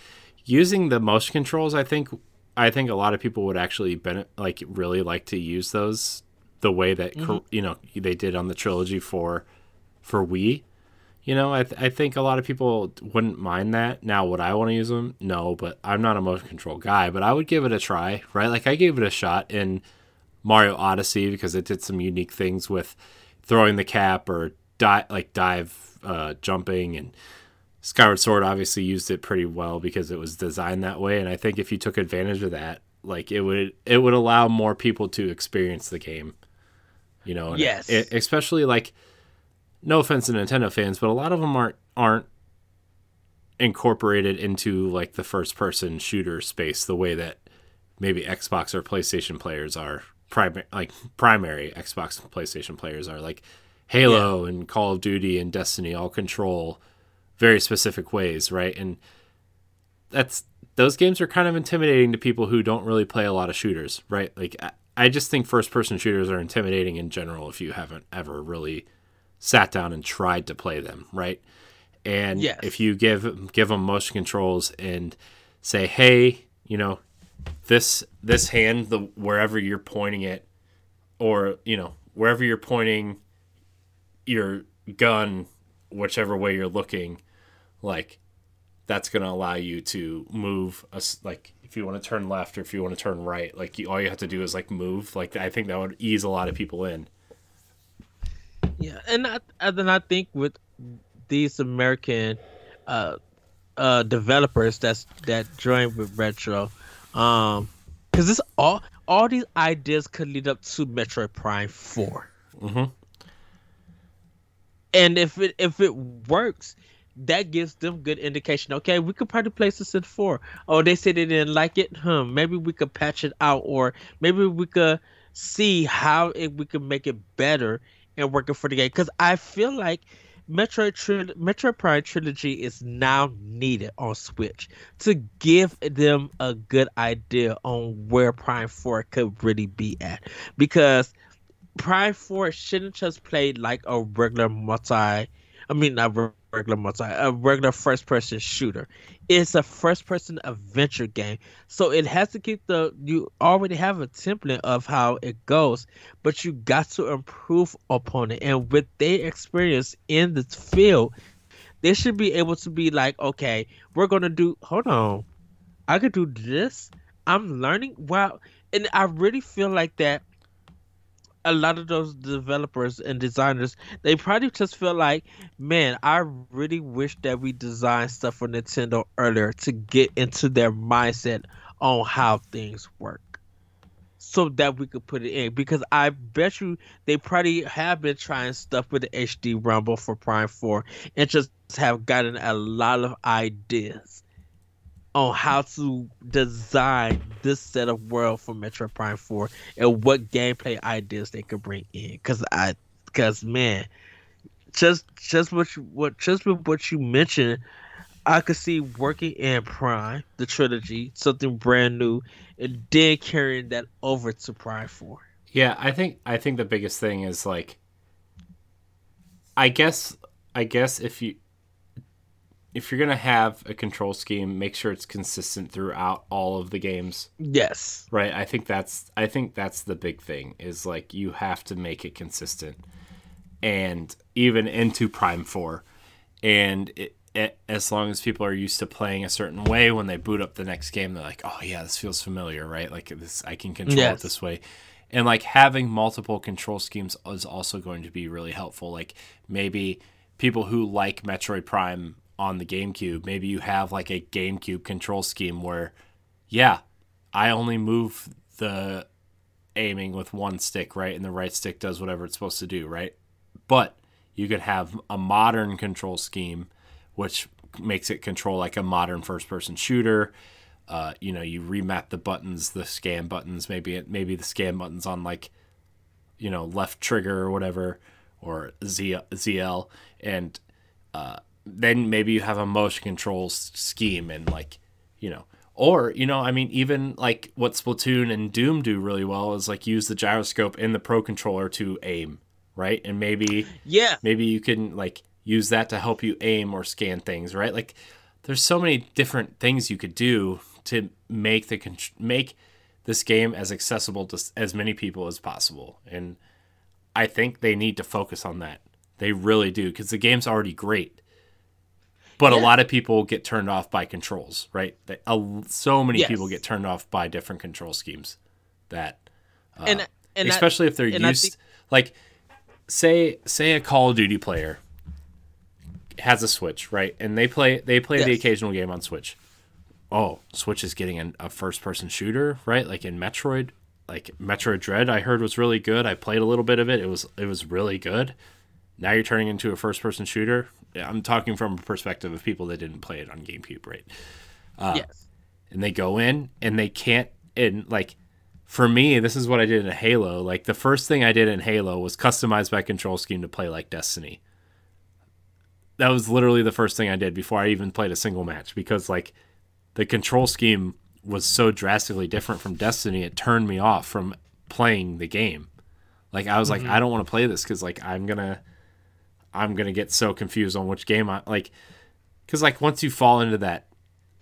using the motion controls, I think I think a lot of people would actually benefit, like really like to use those the way that
Mm-hmm.
you know they did on the trilogy for for Wii. You know, I th- I think a lot of people wouldn't mind that. Now, would I want to use them? No, but I'm not a motion control guy. But I would give it a try, right? Like I gave it a shot in Mario Odyssey because it did some unique things with throwing the cap or di- like dive uh, jumping and Skyward Sword obviously used it pretty well because it was designed that way and I think if you took advantage of that like it would it would allow more people to experience the game you know
Yes.
it- especially like no offense to Nintendo fans but a lot of them aren't aren't incorporated into like the first person shooter space the way that maybe Xbox or PlayStation players are primary like primary Xbox and PlayStation players are like Halo and Call of Duty and Destiny all control very specific ways, right? And that's those games are kind of intimidating to people who don't really play a lot of shooters, right? Like I, I just think first person shooters are intimidating in general if you haven't ever really sat down and tried to play them, right? And
Yes.
if you give give them motion controls and say, "Hey, you know, this this hand, the wherever you're pointing it, or you know, wherever you're pointing your gun, whichever way you're looking, like that's going to allow you to move us like if you want to turn left or if you want to turn right like you, all you have to do is like move like i think that would ease a lot of people in
Yeah, and I, and then I think with these American uh, uh, developers that's that join with Retro, um, because this all all these ideas could lead up to Metroid Prime 4
mm-hmm.
and if it if it works. That gives them good indication. Okay, we could probably place this in four. Oh, they said they didn't like it. Hmm. Maybe we could patch it out, or maybe we could see how it, we could make it better and working for the game because I feel like Tril- Metroid Prime trilogy is now needed on Switch to give them a good idea on where Prime Four could really be at because Prime Four shouldn't just play like a regular multi. I mean, not regular multi, a regular first person shooter. It's a first person adventure game. So it has to keep the, you already have a template of how it goes, but you got to improve upon it. And with their experience in the field, they should be able to be like, okay, we're to do, hold on, I could do this. I'm learning. Wow. And I really feel like that a lot of those developers and designers, they probably just feel like, man, I really wish that we designed stuff for Nintendo earlier to get into their mindset on how things work. So that we could put it in. Because I bet you they probably have been trying stuff with the HD Rumble for Prime 4 and just have gotten a lot of ideas on how to design this set of world for Metroid Prime 4 and what gameplay ideas they could bring in. Cause I, cause man, just just what you, what just with what you mentioned, I could see working in Prime, the trilogy, something brand new, and then carrying that over to Prime 4.
Yeah, I think I think the biggest thing is like I guess I guess if you if you're gonna have a control scheme, make sure it's consistent throughout all of the games.
Yes.
Right. I think that's I think that's the big thing is like you have to make it consistent, and even into Prime Four, and it, it, as long as people are used to playing a certain way, when they boot up the next game, they're like, oh yeah, this feels familiar, right? Like this, I can control yes. it this way. And like having multiple control schemes is also going to be really helpful. Like maybe people who like Metroid Prime on the GameCube, maybe you have like a GameCube control scheme where, yeah, I only move the aiming with one stick, right? And the right stick does whatever it's supposed to do, right? But you could have a modern control scheme, which makes it control like a modern first person shooter. Uh, you know, you remap the buttons, the scan buttons, maybe it, maybe the scan buttons on like, you know, left trigger or whatever, or Z, ZL, and uh, then maybe you have a motion control scheme and like you know or you know i mean even like what splatoon and doom do really well is like use the gyroscope in the pro controller to aim right? And maybe
yeah.
maybe you can like use that to help you aim or scan things right? Like there's so many different things you could do to make the make this game as accessible to as many people as possible. And i think they need to focus on that. They really do because the game's already great but yeah. a lot of people get turned off by controls, right? They, uh, so many yes. people get turned off by different control schemes that, uh, and, and especially that, if they're used, think... like, say say a Call of Duty player has a Switch, right? And they play they play yes. the occasional game on Switch. Oh, Switch is getting an, a first person shooter, right? Like in Metroid, like Metroid Dread, I heard was really good. I played a little bit of it. It was it was really good. Now you're turning into a first person shooter. I'm talking from a perspective of people that didn't play it on GameCube, right?
Uh, yes.
And they go in and they can't. And like, for me, this is what I did in Halo. Like the first thing I did in Halo was customize my control scheme to play like Destiny. That was literally the first thing I did before I even played a single match because like the control scheme was so drastically different from Destiny. It turned me off from playing the game. Like I was mm-hmm. like, I don't want to play this because like I'm gonna I'm gonna get so confused on which game I like, because like once you fall into that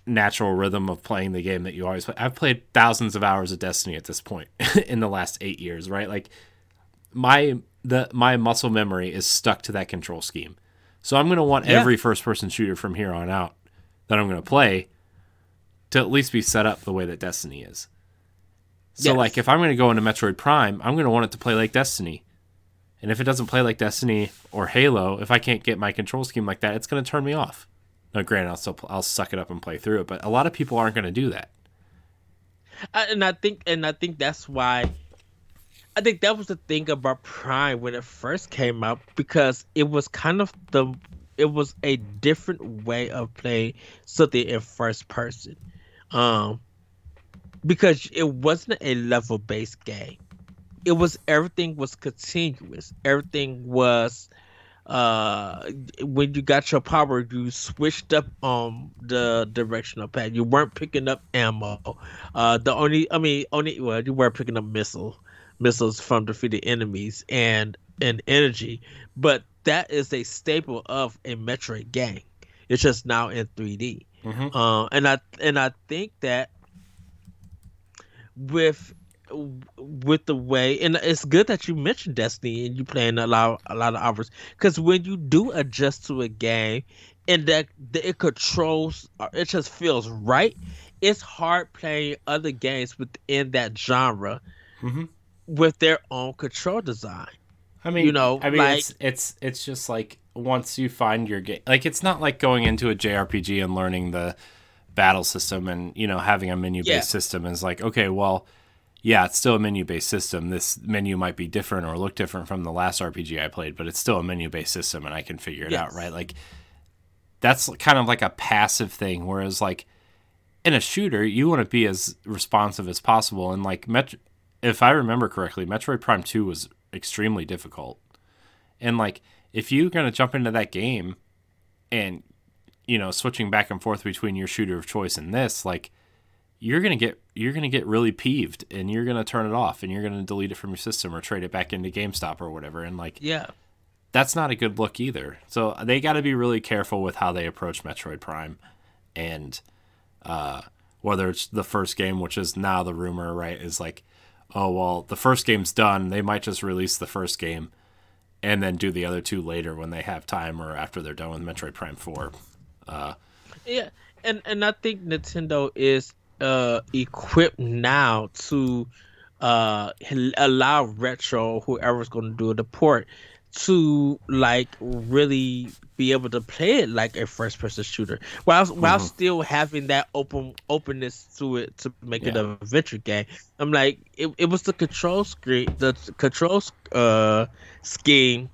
natural rhythm of playing the game that you always play, I've played thousands of hours of Destiny at this point in the last eight years, right? Like my the my muscle memory is stuck to that control scheme, so I'm gonna want yeah. every first person shooter from here on out that I'm gonna play to at least be set up the way that Destiny is. So yes. like if I'm gonna go into Metroid Prime, I'm gonna want it to play like Destiny. And if it doesn't play like Destiny or Halo, if I can't get my control scheme like that, it's going to turn me off. Now, granted, I'll still I'll suck it up and play through it, but a lot of people aren't going to do that.
And I think, and I think that's why. I think that was the thing about Prime when it first came out because it was kind of the it was a different way of playing something in first person. Um because it wasn't a level based game it was everything was continuous. Everything was uh when you got your power you switched up um the directional pad you weren't picking up ammo. Uh the only i mean only well you were picking up missile missiles from defeated enemies and and energy. But that is a staple of a metroid game it's just now in 3d mm-hmm. uh, and i and i think that with with the way and it's good that you mentioned destiny and you playing a lot a lot of hours because when you do adjust to a game and that, that it controls it just feels right it's hard playing other games within that genre
mm-hmm.
with their own control design.
I mean,
You know,
I mean,
like-
it's it's it's just like once you find your game, like it's not like going into a JRPG and learning the battle system and you know having a menu based
Yeah.
system is like okay, well, yeah, it's still a menu based system. This menu might be different or look different from the last RPG I played, but it's still a menu based system and I can figure it out, right? Like that's kind of like a passive thing, whereas like in a shooter, you want to be as responsive as possible. And like, Met- if I remember correctly, Metroid Prime Two was extremely difficult. And like, if you're gonna jump into that game, and you know, switching back and forth between your shooter of choice and this, like, you're gonna get you're gonna get really peeved, and you're gonna turn it off, and you're gonna delete it from your system or trade it back into GameStop or whatever. And like,
Yeah.
that's not a good look either. So they got to be really careful with how they approach Metroid Prime, and uh, whether it's the first game, which is now the rumor, right, is like, oh well, the first game's done. They might just release the first game, and then do the other two later when they have time or after they're done with Metroid Prime Four.
Yeah, and and I think Nintendo is uh equipped now to uh allow retro whoever's going to do the port to like really be able to play it like a first person shooter while while
Mhm.
still having that open openness to it to make it
Yeah.
a adventure game i'm like it, it was the control screen the control uh scheme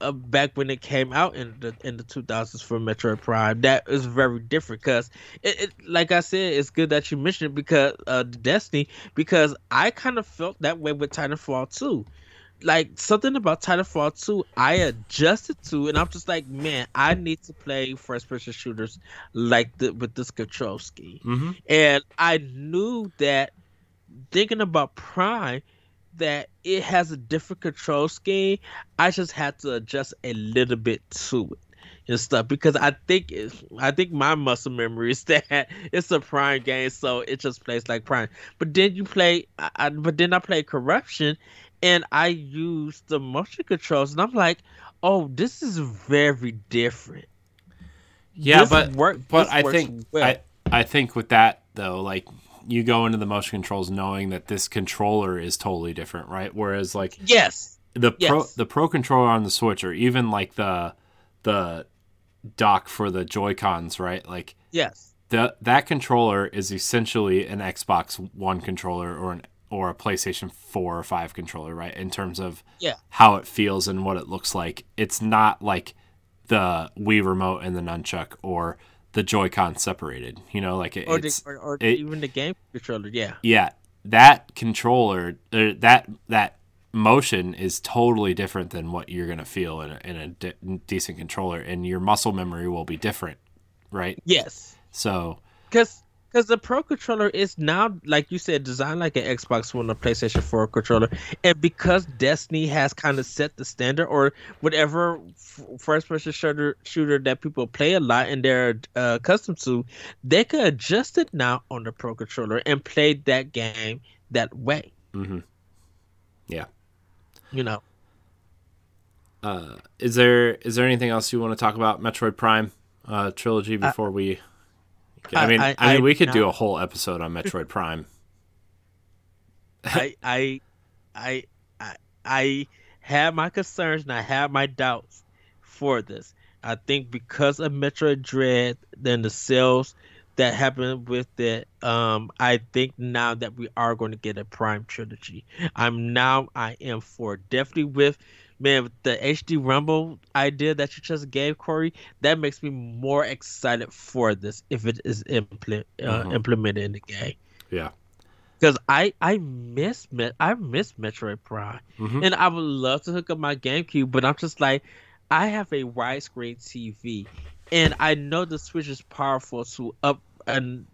uh, back when it came out in the in the 2000s for Metroid Prime, that is very different. Because it, it, like I said, it's good that you mentioned it because uh, Destiny, because I kind of felt that way with Titanfall 2. Like something about Titanfall 2, I adjusted to, and I'm just like, man, I need to play first person shooters like the, with this control scheme.
Mm-hmm.
And I knew that thinking about Prime, that it has a different control scheme. I just had to adjust a little bit to it and stuff because I think it's, I think my muscle memory is that it's a Prime game, so it just plays like Prime. But then you play, I, I- but then I play Corruption, and I use the motion controls, and I'm like, oh, this is very different.
Yeah,
This
but
work-
but I think
well.
I I think with that though, like you go into the motion controls knowing that this controller is totally different, right? Whereas like
yes,
the pro
Yes.
the pro controller on the Switch or even like the the dock for the Joy Cons, right? Like
yes,
the that controller is essentially an Xbox One controller or an or a PlayStation 4 or 5 controller, right? In terms of
Yeah.
how it feels and what it looks like. It's not like the Wii remote and the nunchuck or the Joy-Con separated. You know, like it,
or, the,
it's
or, or
it-
even the game controller. Yeah,
yeah, that controller uh, that that motion is totally different than what you're going to feel in a, in a de- decent controller and your muscle memory will be different, right?
yes.
So,
Because because the Pro controller is now, like you said, designed like an Xbox One or PlayStation 4 controller, and because Destiny has kind of set the standard, or whatever f- first-person shooter shooter that people play a lot and they're uh, accustomed to, they could adjust it now on the Pro controller and play that game that way.
mhm.
Yeah, you know,
Uh, is there is there anything else you want to talk about Metroid Prime uh, trilogy before we? I,
I-
mean, I,
I-
mean, we could do a whole episode on Metroid Prime.
I I I I I have my concerns and I have my doubts for this. I think because of Metroid Dread, then the sales that happened with it, um, I think now that we are going to get a Prime trilogy. I'm now I am for definitely with man the HD Rumble idea that you just gave Corey. That makes me more excited for this if it is implement uh,
Mhm.
implemented in the game
Yeah.
because I I miss Met I miss Metroid Prime,
Mhm.
and I would love to hook up my GameCube, but I'm just like, I have a widescreen TV, and I know the Switch is powerful to up and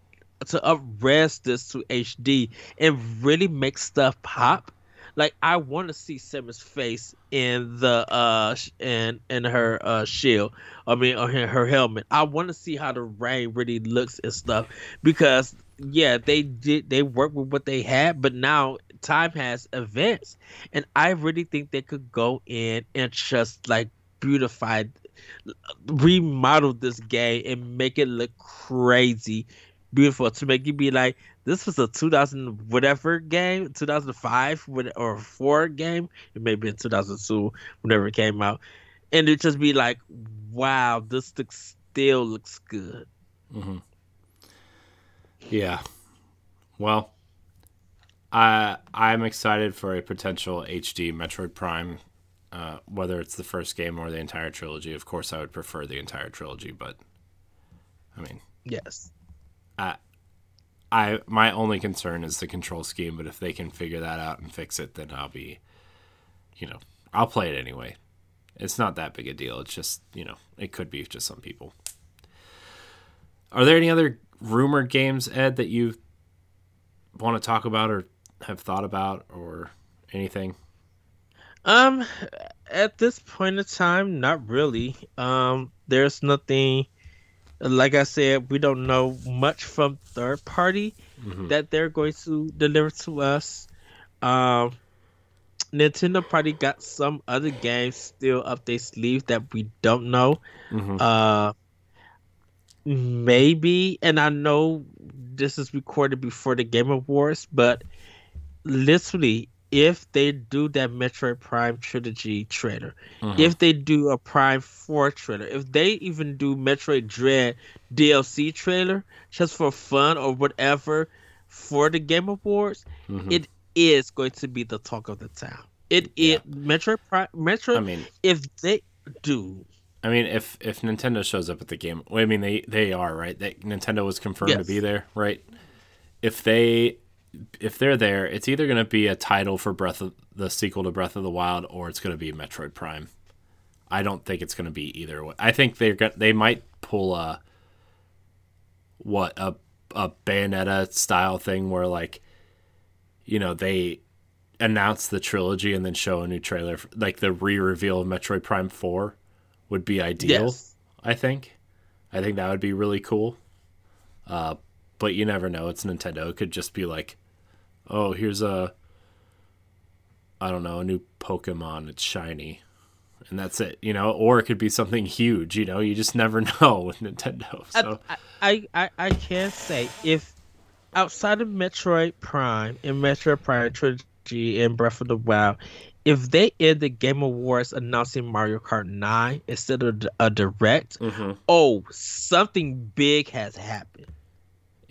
to upres this to HD and really make stuff pop. Like I want to see Samus face in the uh in in her uh shield. I mean, or her her helmet. I want to see how the rain really looks and stuff because yeah, they did they worked with what they had, but now time has advanced, and I really think they could go in and just like beautify, remodel this game and make it look crazy beautiful to make you be like, this was a 2000 whatever game, 2005 or four game. It may be in 2002 whenever it came out, and it just be like, wow, this looks, still looks good.
Mm-hmm. Yeah. Well, I I'm excited for a potential HD Metroid Prime, uh, whether it's the first game or the entire trilogy. Of course, I would prefer the entire trilogy, but I mean,
yes.
I I my only concern is the control scheme, but if they can figure that out and fix it, then I'll be, you know, I'll play it anyway. It's not that big a deal. It's just you know, it could be just some people. Are there any other rumored games, Ed, that you want to talk about or have thought about or anything?
Um, at this point in time, not really. Um, there's nothing. Like I said, we don't know much from third party mm-hmm. that they're going to deliver to us. Um, Nintendo probably got some other games still up their sleeve that we don't know. Mm-hmm. Uh, maybe, and I know this is recorded before the Game Awards, but literally, if they do that Metroid Prime trilogy trailer, uh-huh. if they do a Prime 4 trailer, if they even do Metroid Dread DLC trailer just for fun or whatever for the Game Awards, mm-hmm. it is going to be the talk of the town. It yeah. it Metroid Prime Metroid. I mean, if they do
I mean, if if Nintendo shows up at the game, well, I mean they they are right. That Nintendo was confirmed yes. to be there, right? If they if they're there, it's either going to be a title for Breath of the sequel to Breath of the Wild, or it's going to be Metroid Prime. I don't think it's going to be either. I think they're they might pull a what a a Bayonetta style thing where like you know they announce the trilogy and then show a new trailer, like the re-reveal of Metroid Prime Four would be ideal. Yes. I think. I think that would be really cool. Uh, but you never know. It's Nintendo. It could just be like, oh, here's a, I don't know, a new Pokemon. It's shiny, and that's it. You know, or it could be something huge. You know, you just never know with Nintendo. So
I I I, can say if outside of Metroid Prime and Metroid Prime Trilogy and Breath of the Wild, if they end the Game Awards announcing Mario Kart 9 instead of a direct, mm-hmm. oh, something big has happened.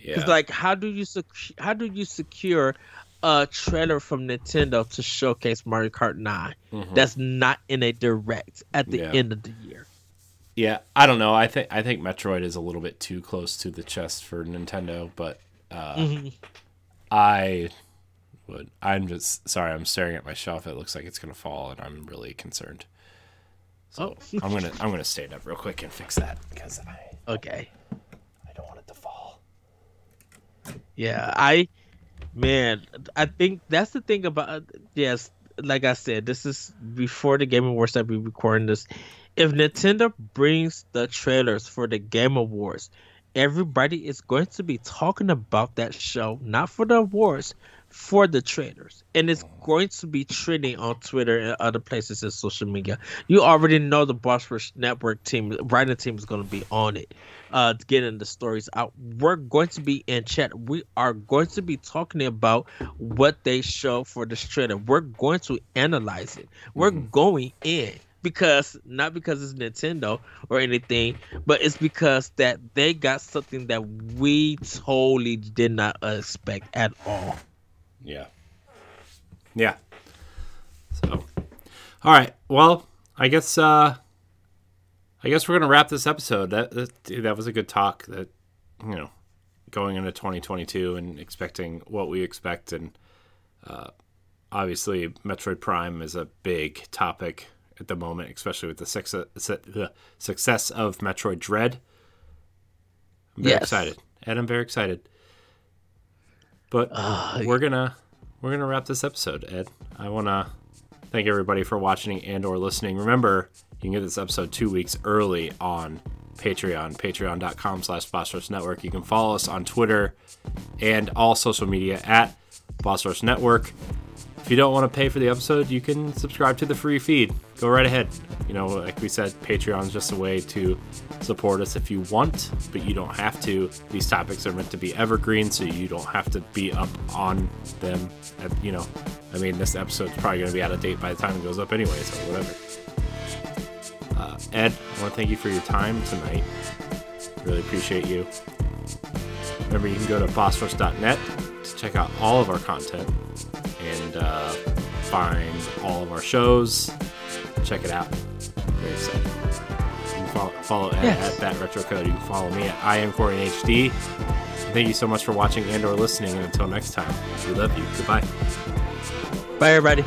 Yeah. Cause like, how do you sec- how do you secure a trailer from Nintendo to showcase Mario Kart 9 mm-hmm. that's not in a direct at the yeah. end of the year?
Yeah, I don't know. I think I think Metroid is a little bit too close to the chest for Nintendo, but uh, mm-hmm. I would. I'm just sorry. I'm staring at my shelf. It looks like it's gonna fall, and I'm really concerned. So oh. I'm gonna I'm gonna stand up real quick and fix that because I
okay.
I don't want it to fall.
Yeah, I man, I think that's the thing about yes. Like I said, this is before the Game Awards that we recording this. If Nintendo brings the trailers for the Game Awards, everybody is going to be talking about that show, not for the awards, for the traders and it's going to be trending on twitter and other places in social media. You already know the boss rush network team writing team is going to be on it uh getting the stories out. We're going to be in chat. We are going to be talking about what they show for the trailer we're going to analyze it. We're mm-hmm. going in because not because it's Nintendo or anything, but it's because that they got something that we totally did not expect at all.
Yeah. Yeah. So, all right. Well, I guess uh I guess we're gonna wrap this episode. That that, that was a good talk. That you know, going into 2022 and expecting what we expect, and uh, obviously Metroid Prime is a big topic at the moment, especially with the success success of Metroid Dread. I'm very yes. excited, and I'm very excited. But uh, we're gonna we're gonna wrap this episode, Ed. I wanna thank everybody for watching and or listening. Remember, you can get this episode two weeks early on Patreon, patreon.com slash Boss Network. You can follow us on Twitter and all social media at Boss Network. If you don't want to pay for the episode, you can subscribe to the free feed. Go right ahead. You know, like we said, Patreon is just a way to support us if you want, but you don't have to. These topics are meant to be evergreen, so you don't have to be up on them. At, you know, I mean, this episode's probably going to be out of date by the time it goes up, anyway, so whatever. Uh, Ed, I want to thank you for your time tonight. Really appreciate you. Remember, you can go to to check out all of our content and uh, find all of our shows. Check it out. Very excited. You can follow, follow
Yes.
at that retro code. You can follow me at I am Corey HD. Thank you so much for watching and or listening. And until next time, we love you. Goodbye.
Bye, everybody.